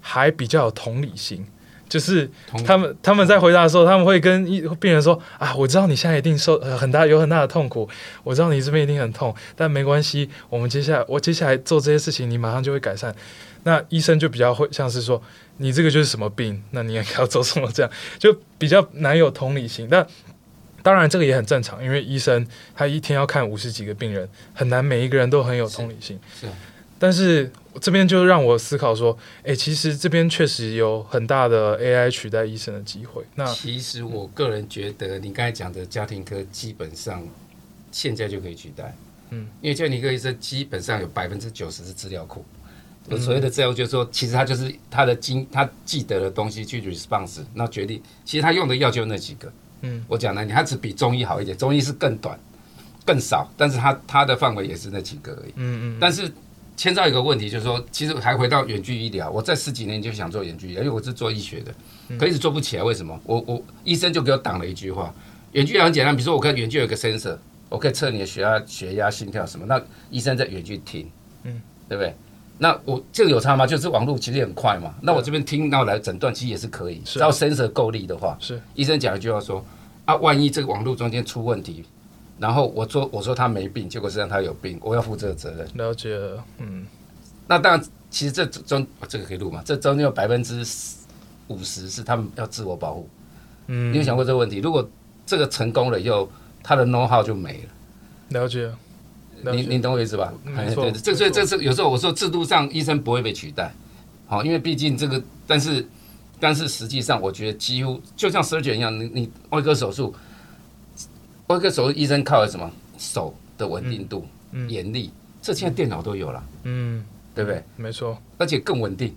还比较有同理心。就是他们他们在回答的时候，他们会跟病人说啊，我知道你现在一定受 很大有很大的痛苦，我知道你这边一定很痛，但没关系，我们接下来我接下来做这些事情，你马上就会改善。那医生就比较会像是说，你这个就是什么病，那你也要做什么这样，就比较难有同理心。但当然这个也很正常，因为医生他一天要看五十几个病人，很难每一个人都很有同理心。是。是但是这边就让我思考说，哎，其实这边确实有很大的 AI 取代医生的机会。那其实我个人觉得，你刚才讲的家庭科基本上现在就可以取代，嗯，因为家庭科医生基本上有百分之九十是资料库。我所谓的资料就是说，其实他就是他的经他记得的东西去 response，那决定其实他用的药就那几个。嗯，我讲了，你，他只比中医好一点，中医是更短、更少，但是他他的范围也是那几个而已。嗯嗯。但是牵涉一个问题，就是说，其实还回到远距医疗，我在十几年就想做远距医疗，因为我是做医学的，可一直做不起来。为什么？我我医生就给我挡了一句话：远距很简单，比如说我看远距有个 sensor，我可以测你的血压、血压、心跳什么，那医生在远距听，嗯，对不对？那我这个有差吗？就是网络其实也很快嘛。那我这边听到来诊断其实也是可以，只要 sensor 够力的话。是。医生讲一句话说：啊，万一这个网络中间出问题，然后我说我说他没病，结果实际上他有病，我要负这个责任。了解了，嗯。那当然，其实这中这个可以录嘛？这中间有百分之五十是他们要自我保护。嗯。你有想过这个问题？如果这个成功了以后，他的 know how 就没了。了解。你你懂我意思吧？哎，对，这所以这是有时候我说制度上医生不会被取代，好，因为毕竟这个，但是但是实际上我觉得几乎就像 surgeon 一样，你你外科手术，外科手术医生靠的什么？手的稳定度、眼力，这现在电脑都有了，嗯，对不对？没错，而且更稳定。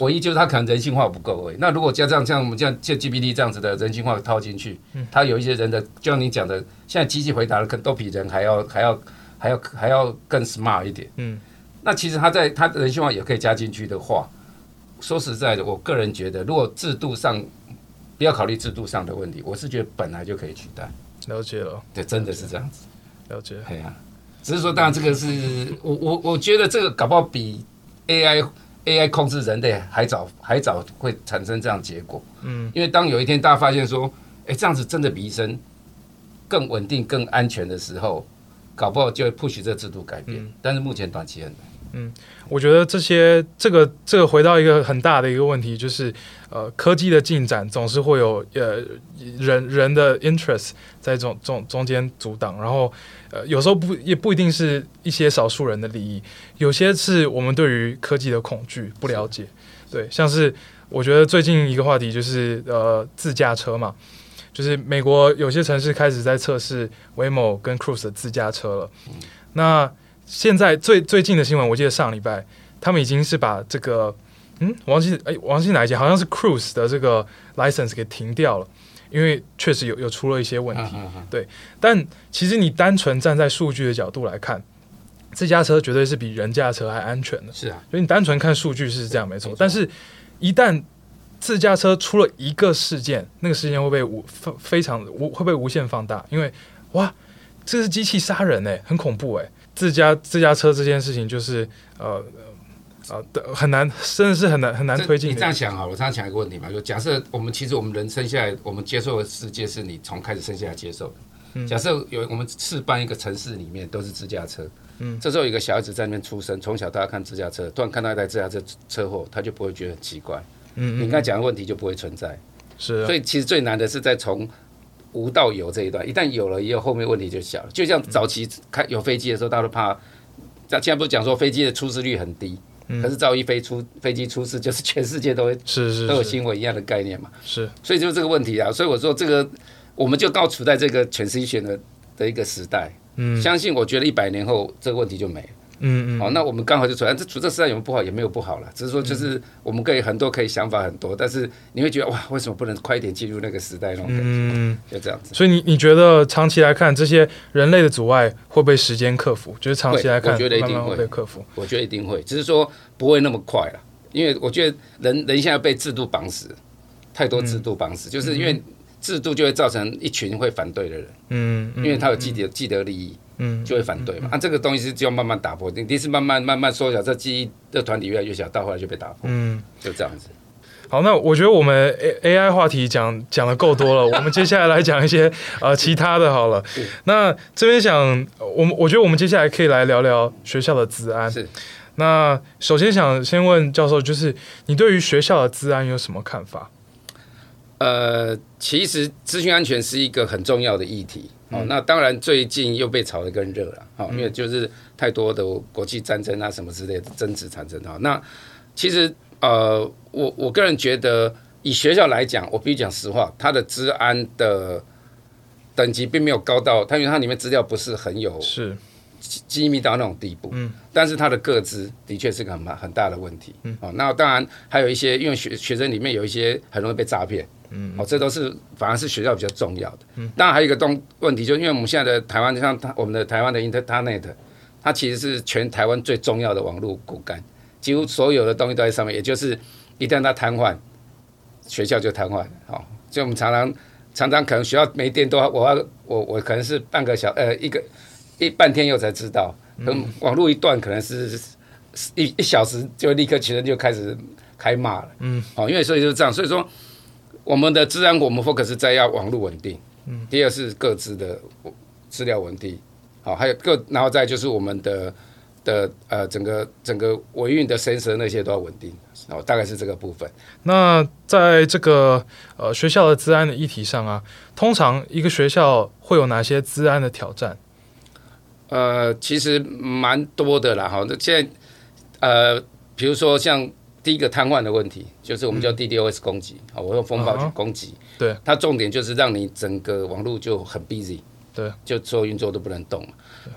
唯一就是他可能人性化不够而已。那如果加上像我们这样像 GPT 这样子的人性化套进去，它有一些人的，就像你讲的，现在机器回答的可能都比人还要还要。还要还要更 smart 一点，嗯，那其实他在他人性化也可以加进去的话，说实在的，我个人觉得，如果制度上不要考虑制度上的问题，我是觉得本来就可以取代。了解了，对，真的是这样子。了解，对啊，只是说，当然这个是我我我觉得这个搞不好比 AI AI 控制人类还早还早会产生这样结果，嗯，因为当有一天大家发现说，哎，这样子真的比医生更稳定、更安全的时候。搞不好就会 push 这个制度改变，嗯、但是目前短期很难。嗯，我觉得这些这个这个回到一个很大的一个问题，就是呃，科技的进展总是会有呃人人的 interest 在中中中间阻挡，然后呃有时候不也不一定是一些少数人的利益，有些是我们对于科技的恐惧不了解。对，像是我觉得最近一个话题就是呃自驾车嘛。就是美国有些城市开始在测试 Waymo 跟 Cruise 的自驾车了。那现在最最近的新闻，我记得上礼拜他们已经是把这个，嗯，忘记哎，忘记哪一家，好像是 Cruise 的这个 license 给停掉了，因为确实有有出了一些问题。对，但其实你单纯站在数据的角度来看，自家车绝对是比人家车还安全的。是啊，所以你单纯看数据是这样没错，但是一旦自驾车出了一个事件，那个事件会被无非非常无会被无限放大，因为哇，这是机器杀人哎，很恐怖哎！自家自驾车这件事情就是呃呃很难，真的是很难很难推进。你这样想好了，我这样想一个问题嘛，就假设我们其实我们人生下来，我们接受的世界是你从开始生下来接受的。嗯、假设有我们试办一个城市里面都是自驾车，嗯，这时候有一个小孩子在那边出生，从小大家看自驾车，突然看到一台自驾车车祸，他就不会觉得很奇怪。嗯，你刚才讲的问题就不会存在，是，所以其实最难的是在从无到有这一段，一旦有了以后，后面问题就小了。就像早期开有飞机的时候，大家都怕，现在不是讲说飞机的出事率很低，可是赵一飞出飞机出事，就是全世界都会是是都有新闻一样的概念嘛，是，所以就是这个问题啊。所以我说这个，我们就到处在这个 transition 的的一个时代，嗯，相信我觉得一百年后这个问题就没了。嗯嗯，好，那我们刚好就出来。这处这时代有没有不好？也没有不好了，只是说就是我们可以很多可以想法很多，但是你会觉得哇，为什么不能快一点进入那个时代那种感觉？嗯，就这样子。所以你你觉得长期来看，这些人类的阻碍会被时间克服？就是长期来看，我觉得一定会被克服。我觉得一定会，只是说不会那么快了，因为我觉得人人现在被制度绑死，太多制度绑死，就是因为制度就会造成一群会反对的人。嗯，因为他有既得既得利益。嗯，就会反对嘛。啊，这个东西是就要慢慢打破，你第一次慢慢慢慢缩小，这记忆的团体越来越小，到后来就被打破。嗯，就这样子。好，那我觉得我们 A AI 话题讲讲的够多了，我们接下来来讲一些 呃其他的好了。那这边想，我们我觉得我们接下来可以来聊聊学校的治安。是。那首先想先问教授，就是你对于学校的治安有什么看法？呃，其实资讯安全是一个很重要的议题。哦，那当然最近又被炒得更热了。哦，因为就是太多的国际战争啊什么之类的争执产生。哈，那其实呃，我我个人觉得，以学校来讲，我必须讲实话，它的治安的等级并没有高到，它因为它里面资料不是很有是。机密到那种地步，嗯，但是他的个资的确是个很很大的问题，嗯，哦，那当然还有一些，因为学学生里面有一些很容易被诈骗，嗯，哦，这都是反而是学校比较重要的，嗯，当然还有一个东问题，就是因为我们现在的台湾，像我们的台湾的 Internet，它其实是全台湾最重要的网络骨干，几乎所有的东西都在上面，也就是一旦它瘫痪，学校就瘫痪，哦，所以我们常常常常可能学校没电都要，我要我我可能是半个小呃一个。一半天以后才知道，等网络一断，可能是一一小时就立刻学生就开始开骂了。嗯，好，因为所以就是这样，所以说我们的治安，我们 focus 在要网络稳定。嗯，第二是各自的资料稳定。好，还有各，然后再就是我们的的呃整个整个维运的 sensor 那些都要稳定。哦，大概是这个部分。那在这个呃学校的治安的议题上啊，通常一个学校会有哪些治安的挑战？呃，其实蛮多的啦，哈。那现在，呃，比如说像第一个瘫痪的问题，就是我们叫 DDoS 攻击，啊、嗯，我用风暴去攻击。对。它重点就是让你整个网络就很 busy，对，就所有运作都不能动。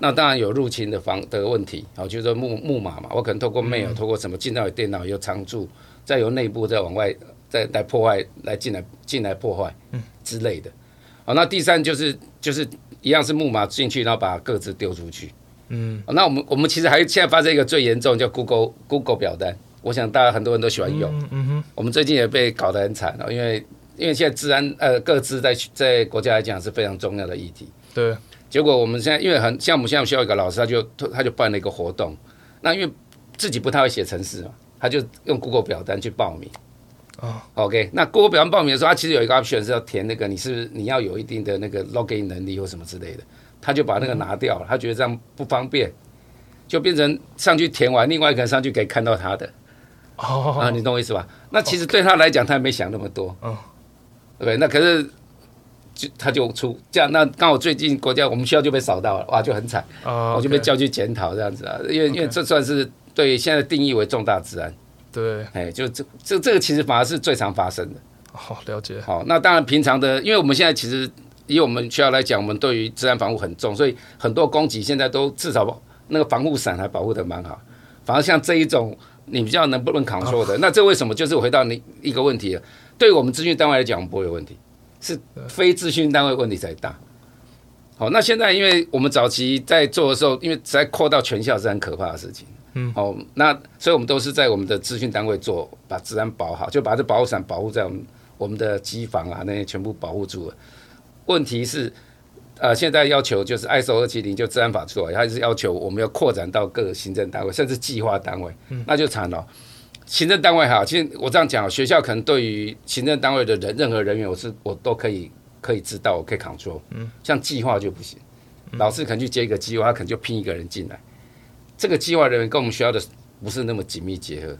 那当然有入侵的方的问题，啊，就是说木木马嘛，我可能透过 mail，、嗯、透过什么进到你电脑有常驻，再由内部再往外再来破坏，来进来进来破坏，嗯之类的。好，那第三就是就是。一样是木马进去，然后把各自丢出去。嗯，那我们我们其实还现在发生一个最严重，叫 Google Google 表单。我想大家很多人都喜欢用。嗯，嗯哼。我们最近也被搞得很惨了，因为因为现在治安呃各自在在国家来讲是非常重要的议题。对。结果我们现在因为很像我们现在需要一个老师，他就他就办了一个活动。那因为自己不太会写程式嘛，他就用 Google 表单去报名。Oh. OK，那 Google 表单报名的时候，他其实有一个 option 是要填那个你是你要有一定的那个 login 能力或什么之类的，他就把那个拿掉了，他觉得这样不方便，就变成上去填完，另外一个人上去可以看到他的。哦、oh. 啊，你懂我意思吧？那其实对他来讲，他也没想那么多。嗯，对不对？那可是就他就出这样，那刚好最近国家我们学校就被扫到了，哇，就很惨。Oh. 我就被叫去检讨这样子啊，因为因为这算是对现在定义为重大治安。对，哎，就这这这个其实反而是最常发生的。好，了解。好，那当然平常的，因为我们现在其实以我们学校来讲，我们对于资安防护很重，所以很多攻击现在都至少那个防护伞还保护的蛮好。反而像这一种你比较能不能 control 的，那这为什么？就是回到你一个问题了。对于我们资讯单位来讲，不会有问题，是非资讯单位问题才大。好，那现在因为我们早期在做的时候，因为实在扩到全校是很可怕的事情。嗯，哦，那所以我们都是在我们的资讯单位做，把治安保好，就把这保护伞保护在我们我们的机房啊，那些全部保护住了。问题是，呃，现在要求就是 ISO 二七零就治安法出来，还是要求我们要扩展到各个行政单位，甚至计划单位，那就惨了。行政单位哈，其实我这样讲，学校可能对于行政单位的人任何人员，我是我都可以可以知道，我可以 control。嗯，像计划就不行，老师可能去接一个计划，他可能就拼一个人进来。这个计划人员跟我们学校的不是那么紧密结合。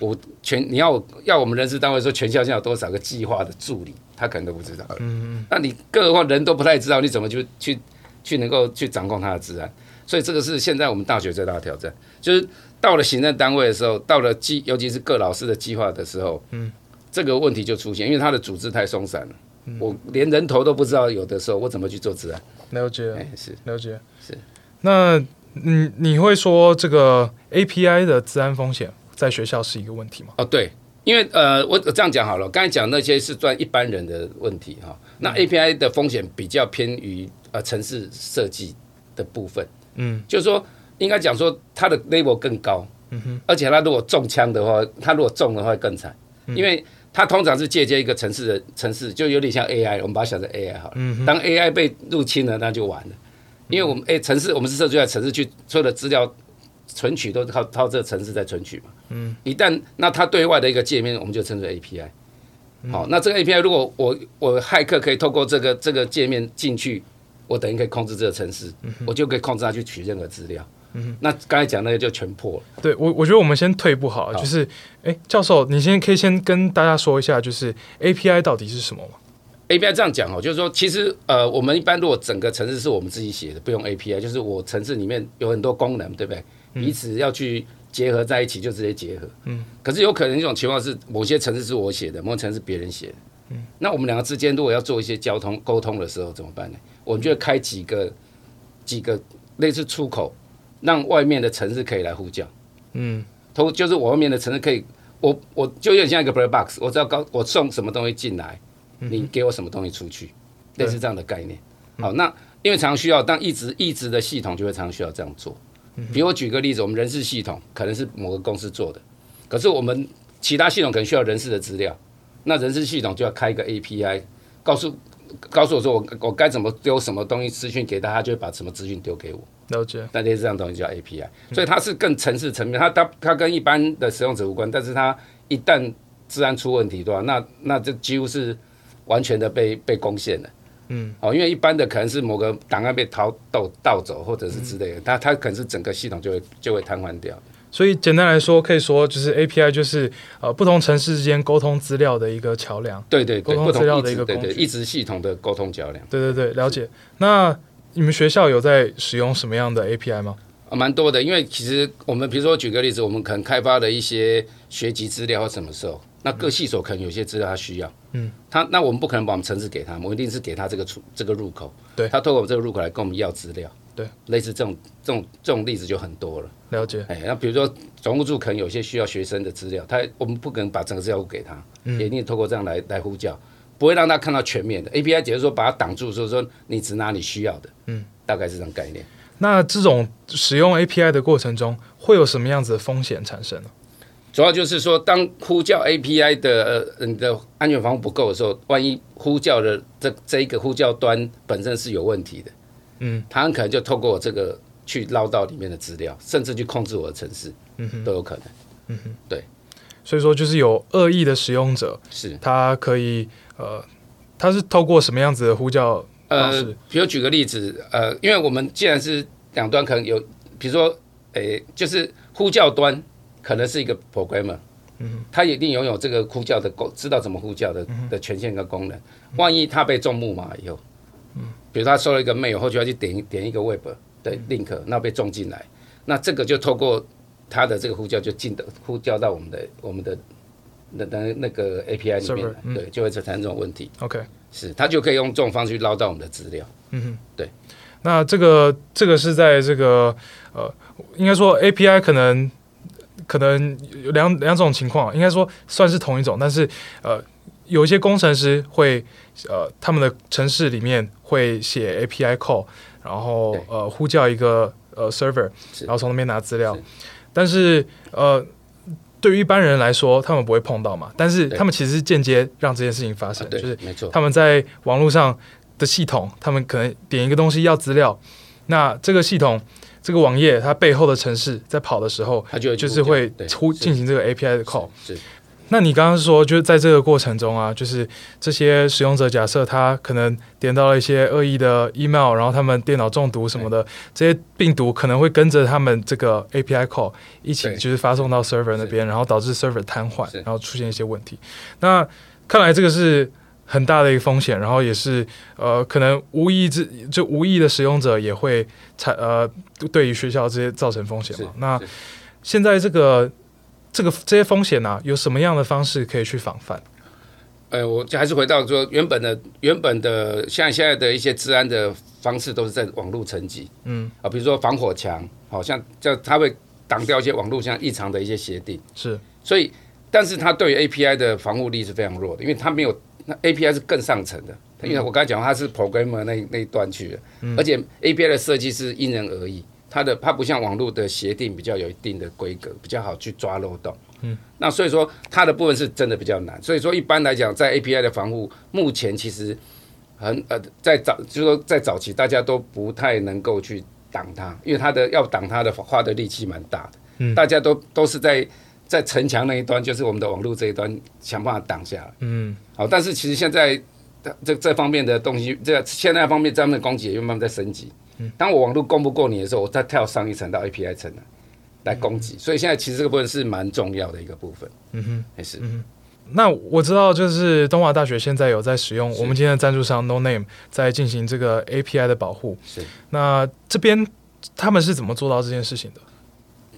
我全你要要我们人事单位说全校现在有多少个计划的助理，他可能都不知道。嗯嗯，那你更何况人都不太知道，你怎么就去去能够去掌控他的资安？所以这个是现在我们大学最大的挑战，就是到了行政单位的时候，到了计尤其是各老师的计划的时候，嗯，这个问题就出现，因为他的组织太松散了，我连人头都不知道，有的时候我怎么去做资安？了解，哎，是了解，是那。嗯，你会说这个 API 的治安风险在学校是一个问题吗？哦，对，因为呃，我这样讲好了，刚才讲那些是算一般人的问题哈，那 API 的风险比较偏于呃城市设计的部分，嗯，就是说应该讲说它的 level 更高，嗯哼，而且它如果中枪的话，它如果中的话更惨，因为它通常是借鉴一个城市的城市，就有点像 AI，我们把它想成 AI 好了，嗯，当 AI 被入侵了，那就完了。因为我们诶，城市我们是设计在城市去所有的资料存取都是靠靠这个城市在存取嘛。嗯。一旦那它对外的一个界面，我们就称之为 API。好，那这个 API 如果我我骇客可以透过这个这个界面进去，我等于可以控制这个程式，我就可以控制它去取任何资料。嗯，那刚才讲那个就全破了。对我，我觉得我们先退一步好了，就是，哎，教授，你先可以先跟大家说一下，就是 API 到底是什么吗？API 这样讲哦，就是说，其实呃，我们一般如果整个城市是我们自己写的，不用 API，就是我城市里面有很多功能，对不对？彼此要去结合在一起，就直接结合。嗯。可是有可能一种情况是，某些城市是我写的，某些城市别人写的。嗯。那我们两个之间如果要做一些交通沟通的时候怎么办呢？我们就会开几个几个类似出口。让外面的城市可以来呼叫，嗯，通就是我外面的城市可以，我我就有点像一个 black box，我知道高我送什么东西进来，你给我什么东西出去，类似这样的概念。好，那因为常常需要，当一直一直的系统就会常常需要这样做。比如我举个例子，我们人事系统可能是某个公司做的，可是我们其他系统可能需要人事的资料，那人事系统就要开一个 API，告诉告诉我说我我该怎么丢什么东西资讯给他，他就会把什么资讯丢给我。了解，那这这样东西叫 API，所以它是更程式层面，它它它跟一般的使用者无关，但是它一旦治安出问题的话，那那这几乎是完全的被被攻陷了。嗯，哦，因为一般的可能是某个档案被盗盗盗走，或者是之类的，它它可能是整个系统就会就会瘫痪掉。所以简单来说，可以说就是 API 就是呃不同城市之间沟通资料的一个桥梁。对对对，沟通资料的一个工具，对对，一直系统的沟通桥梁。对对对，了解。那你们学校有在使用什么样的 API 吗？啊，蛮多的，因为其实我们比如说举个例子，我们可能开发的一些学籍资料或什么时候，那各系所可能有些资料他需要，嗯，他那我们不可能把我们城市给他，我们一定是给他这个出这个入口，对，他透过我们这个入口来跟我们要资料，对，类似这种这种这种例子就很多了。了解，哎，那比如说总务处可能有些需要学生的资料，他我们不可能把整个资料给他，嗯，也一定透过这样来来呼叫，不会让他看到全面的 API，只是说把它挡住，就是说你只拿你需要的，嗯。大概是这种概念。那这种使用 API 的过程中，会有什么样子的风险产生呢？主要就是说，当呼叫 API 的呃你的安全防护不够的时候，万一呼叫的这这一个呼叫端本身是有问题的，嗯，他很可能就透过我这个去捞到里面的资料，甚至去控制我的城市，嗯哼，都有可能，嗯哼，对。所以说，就是有恶意的使用者，是他可以呃，他是透过什么样子的呼叫？呃，比如举个例子，呃，因为我们既然是两端，可能有，比如说，诶、欸，就是呼叫端可能是一个 programmer，嗯，他一定拥有这个呼叫的功，知道怎么呼叫的的权限跟功能。万一他被中木马以后，嗯，比如他收了一个 mail，后续要去点点一个 web 的 link，那被中进来，那这个就透过他的这个呼叫就进的呼叫到我们的我们的那那那个 API 里面对，就会产生这种问题。OK。是，他就可以用这种方式去捞到我们的资料。嗯哼，对。那这个这个是在这个呃，应该说 API 可能可能有两两种情况，应该说算是同一种，但是呃，有一些工程师会呃，他们的城市里面会写 API call，然后呃呼叫一个呃 server，然后从那边拿资料，是但是呃。对于一般人来说，他们不会碰到嘛，但是他们其实是间接让这件事情发生，就是没错，他们在网络上的系统，他们可能点一个东西要资料，那这个系统这个网页它背后的城市在跑的时候，它就就是会出进行这个 API 的 call。那你刚刚说，就是在这个过程中啊，就是这些使用者假设他可能点到了一些恶意的 email，然后他们电脑中毒什么的，这些病毒可能会跟着他们这个 API call 一起就是发送到 server 那边，然后导致 server 瘫痪，然后出现一些问题。那看来这个是很大的一个风险，然后也是呃可能无意之就无意的使用者也会产呃对于学校这些造成风险嘛。那现在这个。这个这些风险呢、啊，有什么样的方式可以去防范？呃，我就还是回到说，原本的原本的像现在的一些治安的方式，都是在网络层级，嗯。啊，比如说防火墙，好像叫它会挡掉一些网络像异常的一些协定，是，所以，但是它对于 API 的防护力是非常弱的，因为它没有，那 API 是更上层的，因为我刚才讲它是 programmer 那那一段去的，嗯、而且 API 的设计是因人而异。它的它不像网络的协定比较有一定的规格，比较好去抓漏洞。嗯，那所以说它的部分是真的比较难。所以说一般来讲，在 API 的防护，目前其实很呃，在早就是说在早期大家都不太能够去挡它，因为它的要挡它的花的力气蛮大的。嗯，大家都都是在在城墙那一端，就是我们的网络这一端想办法挡下来。嗯，好，但是其实现在这这方面的东西，这个现在方面这样的攻击也慢慢在升级。当我网络攻不过你的时候，我再跳上一层到 API 层来攻击。所以现在其实这个部分是蛮重要的一个部分。嗯哼，也是。嗯那我知道，就是东华大学现在有在使用我们今天的赞助商 Noname 在进行这个 API 的保护。是。那这边他们是怎么做到这件事情的？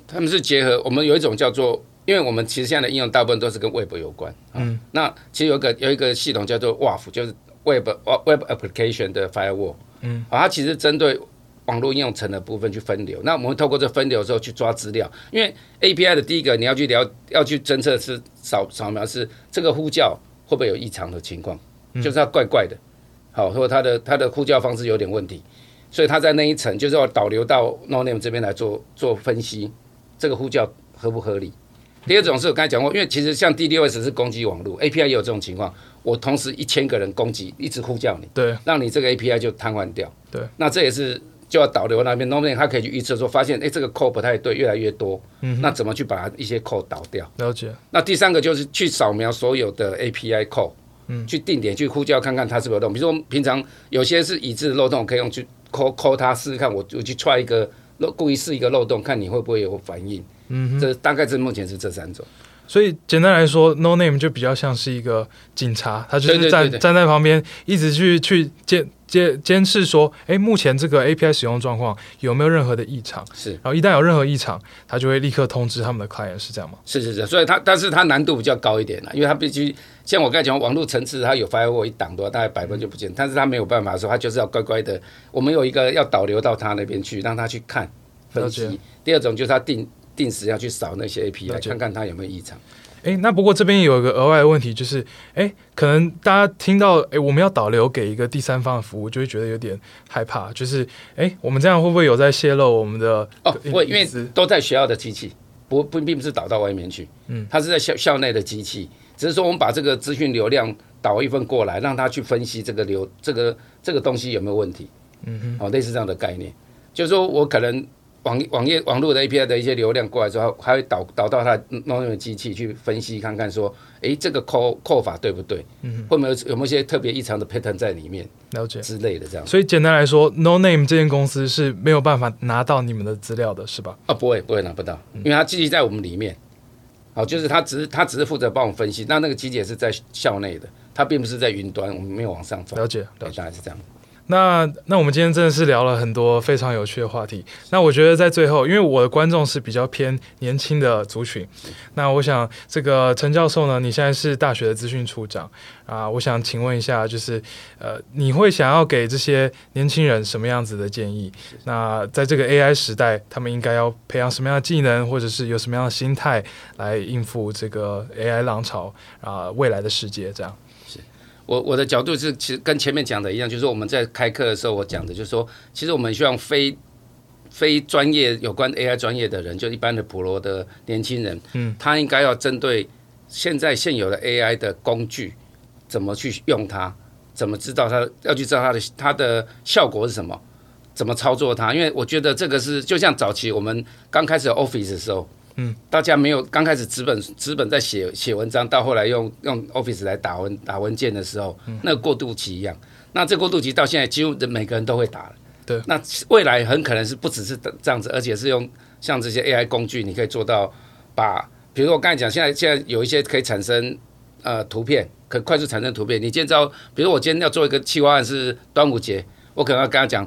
他们是结合我们有一种叫做，因为我们其实现在的应用大部分都是跟 Web 有关。嗯。那其实有一个有一个系统叫做 WAF，就是 Web Web Application 的 Firewall。嗯。好，它其实针对。网络应用层的部分去分流，那我们会透过这分流之后去抓资料，因为 API 的第一个你要去了要去侦测是扫扫描是这个呼叫会不会有异常的情况，就是它怪怪的，好，或者它的它的呼叫方式有点问题，所以它在那一层就是要导流到 Noname 这边来做做分析，这个呼叫合不合理？第二种是我刚才讲过，因为其实像 DDoS 是攻击网络，API 也有这种情况，我同时一千个人攻击，一直呼叫你，对，让你这个 API 就瘫痪掉，对，那这也是。就要导流那边，Noname 它可以去预测说，发现哎、欸，这个 code 不太对，越来越多，嗯，那怎么去把它一些 code 导掉？了解。那第三个就是去扫描所有的 API code，嗯，去定点去呼叫看看它是不是有漏洞。比如说平常有些是已知的漏洞，可以用去抠抠它试试看，我我去踹一个漏，故意试一个漏洞，看你会不会有反应。嗯，这大概这目前是这三种。所以简单来说，Noname 就比较像是一个警察，他就是站站在旁边，一直去去监监监视说，哎，目前这个 API 使用状况有没有任何的异常？是，然后一旦有任何异常，他就会立刻通知他们的 client，是这样吗？是是是，所以它但是它难度比较高一点啦，因为它必须像我刚才讲，网络层次它有 firewall 一挡的话，大概百分就不见，但是它没有办法说，它就是要乖乖的，我们有一个要导流到他那边去，让他去看分析。第二种就是他定定时要去扫那些 API，看看它有没有异常。哎，那不过这边有一个额外的问题，就是，哎，可能大家听到，哎，我们要导流给一个第三方的服务，就会觉得有点害怕，就是，哎，我们这样会不会有在泄露我们的？哦，不会，因为都在学校的机器，不不，并不是导到外面去，嗯，它是在校校内的机器，只是说我们把这个资讯流量导一份过来，让它去分析这个流这个这个东西有没有问题，嗯哼，哦，类似这样的概念，就是说我可能。网网页网络的 API 的一些流量过来之后，还会导导到它 Noname 的机器去分析，看看说，诶，这个扣扣法对不对？嗯，会没有有没有一些特别异常的 pattern 在里面？了解之类的这样。所以简单来说，Noname 这间公司是没有办法拿到你们的资料的，是吧？啊，不会不会拿不到，因为它机器在我们里面。好，就是它只是它只是负责帮我们分析，那那个机器也是在校内的，它并不是在云端，我们没有往上走。了解，对，大概是这样。那那我们今天真的是聊了很多非常有趣的话题。那我觉得在最后，因为我的观众是比较偏年轻的族群，那我想这个陈教授呢，你现在是大学的资讯处长啊，我想请问一下，就是呃，你会想要给这些年轻人什么样子的建议？那在这个 AI 时代，他们应该要培养什么样的技能，或者是有什么样的心态来应付这个 AI 浪潮啊，未来的世界这样。我我的角度是，其实跟前面讲的一样，就是我们在开课的时候，我讲的就是说，其实我们希望非非专业有关 AI 专业的人，就一般的普罗的年轻人，嗯，他应该要针对现在现有的 AI 的工具，怎么去用它，怎么知道它，要去知道它的它的效果是什么，怎么操作它，因为我觉得这个是就像早期我们刚开始 Office 的时候。嗯，大家没有刚开始纸本纸本在写写文章，到后来用用 Office 来打文打文件的时候，嗯、那个过渡期一样。那这过渡期到现在，几乎每个人都会打了。对，那未来很可能是不只是这样子，而且是用像这些 AI 工具，你可以做到把，比如说我刚才讲，现在现在有一些可以产生呃图片，可快速产生图片。你今天知道，比如我今天要做一个企划案是端午节，我可能要跟他讲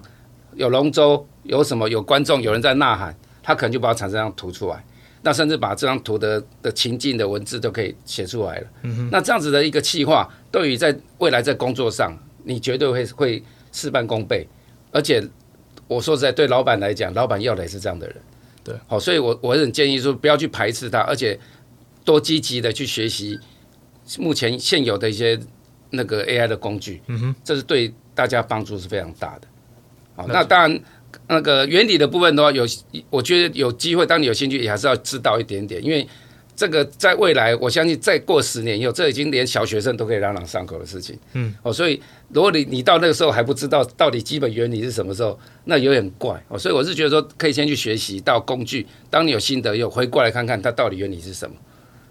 有龙舟，有什么有观众，有人在呐喊，他可能就把它产生张图出来。那甚至把这张图的的情境的文字都可以写出来了。嗯哼。那这样子的一个企划，对于在未来在工作上，你绝对会会事半功倍。而且我说实在，对老板来讲，老板要的也是这样的人。对。好，所以我我很建议说，不要去排斥他，而且多积极的去学习目前现有的一些那个 AI 的工具。嗯哼。这是对大家帮助是非常大的。好，那当然。那个原理的部分的话，有我觉得有机会，当你有兴趣，也还是要知道一点点，因为这个在未来，我相信再过十年以后，这已经连小学生都可以朗朗上口的事情。嗯，哦，所以如果你你到那个时候还不知道到底基本原理是什么时候，那有点怪哦。所以我是觉得说，可以先去学习到工具，当你有心得，又回过来看看它到底原理是什么。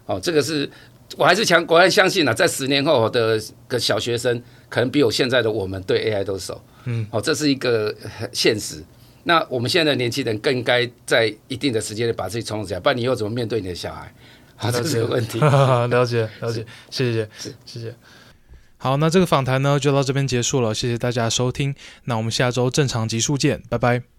哦，这个是我还是强，我还相信呢，在十年后的个小学生可能比我现在的我们对 AI 都熟。嗯，好，这是一个现实。那我们现在的年轻人更该在一定的时间内把自己充实起来，不然你又怎么面对你的小孩？好，这是个问题。了解，了解，谢谢，谢谢。好，那这个访谈呢就到这边结束了，谢谢大家收听。那我们下周正常集数见，拜拜。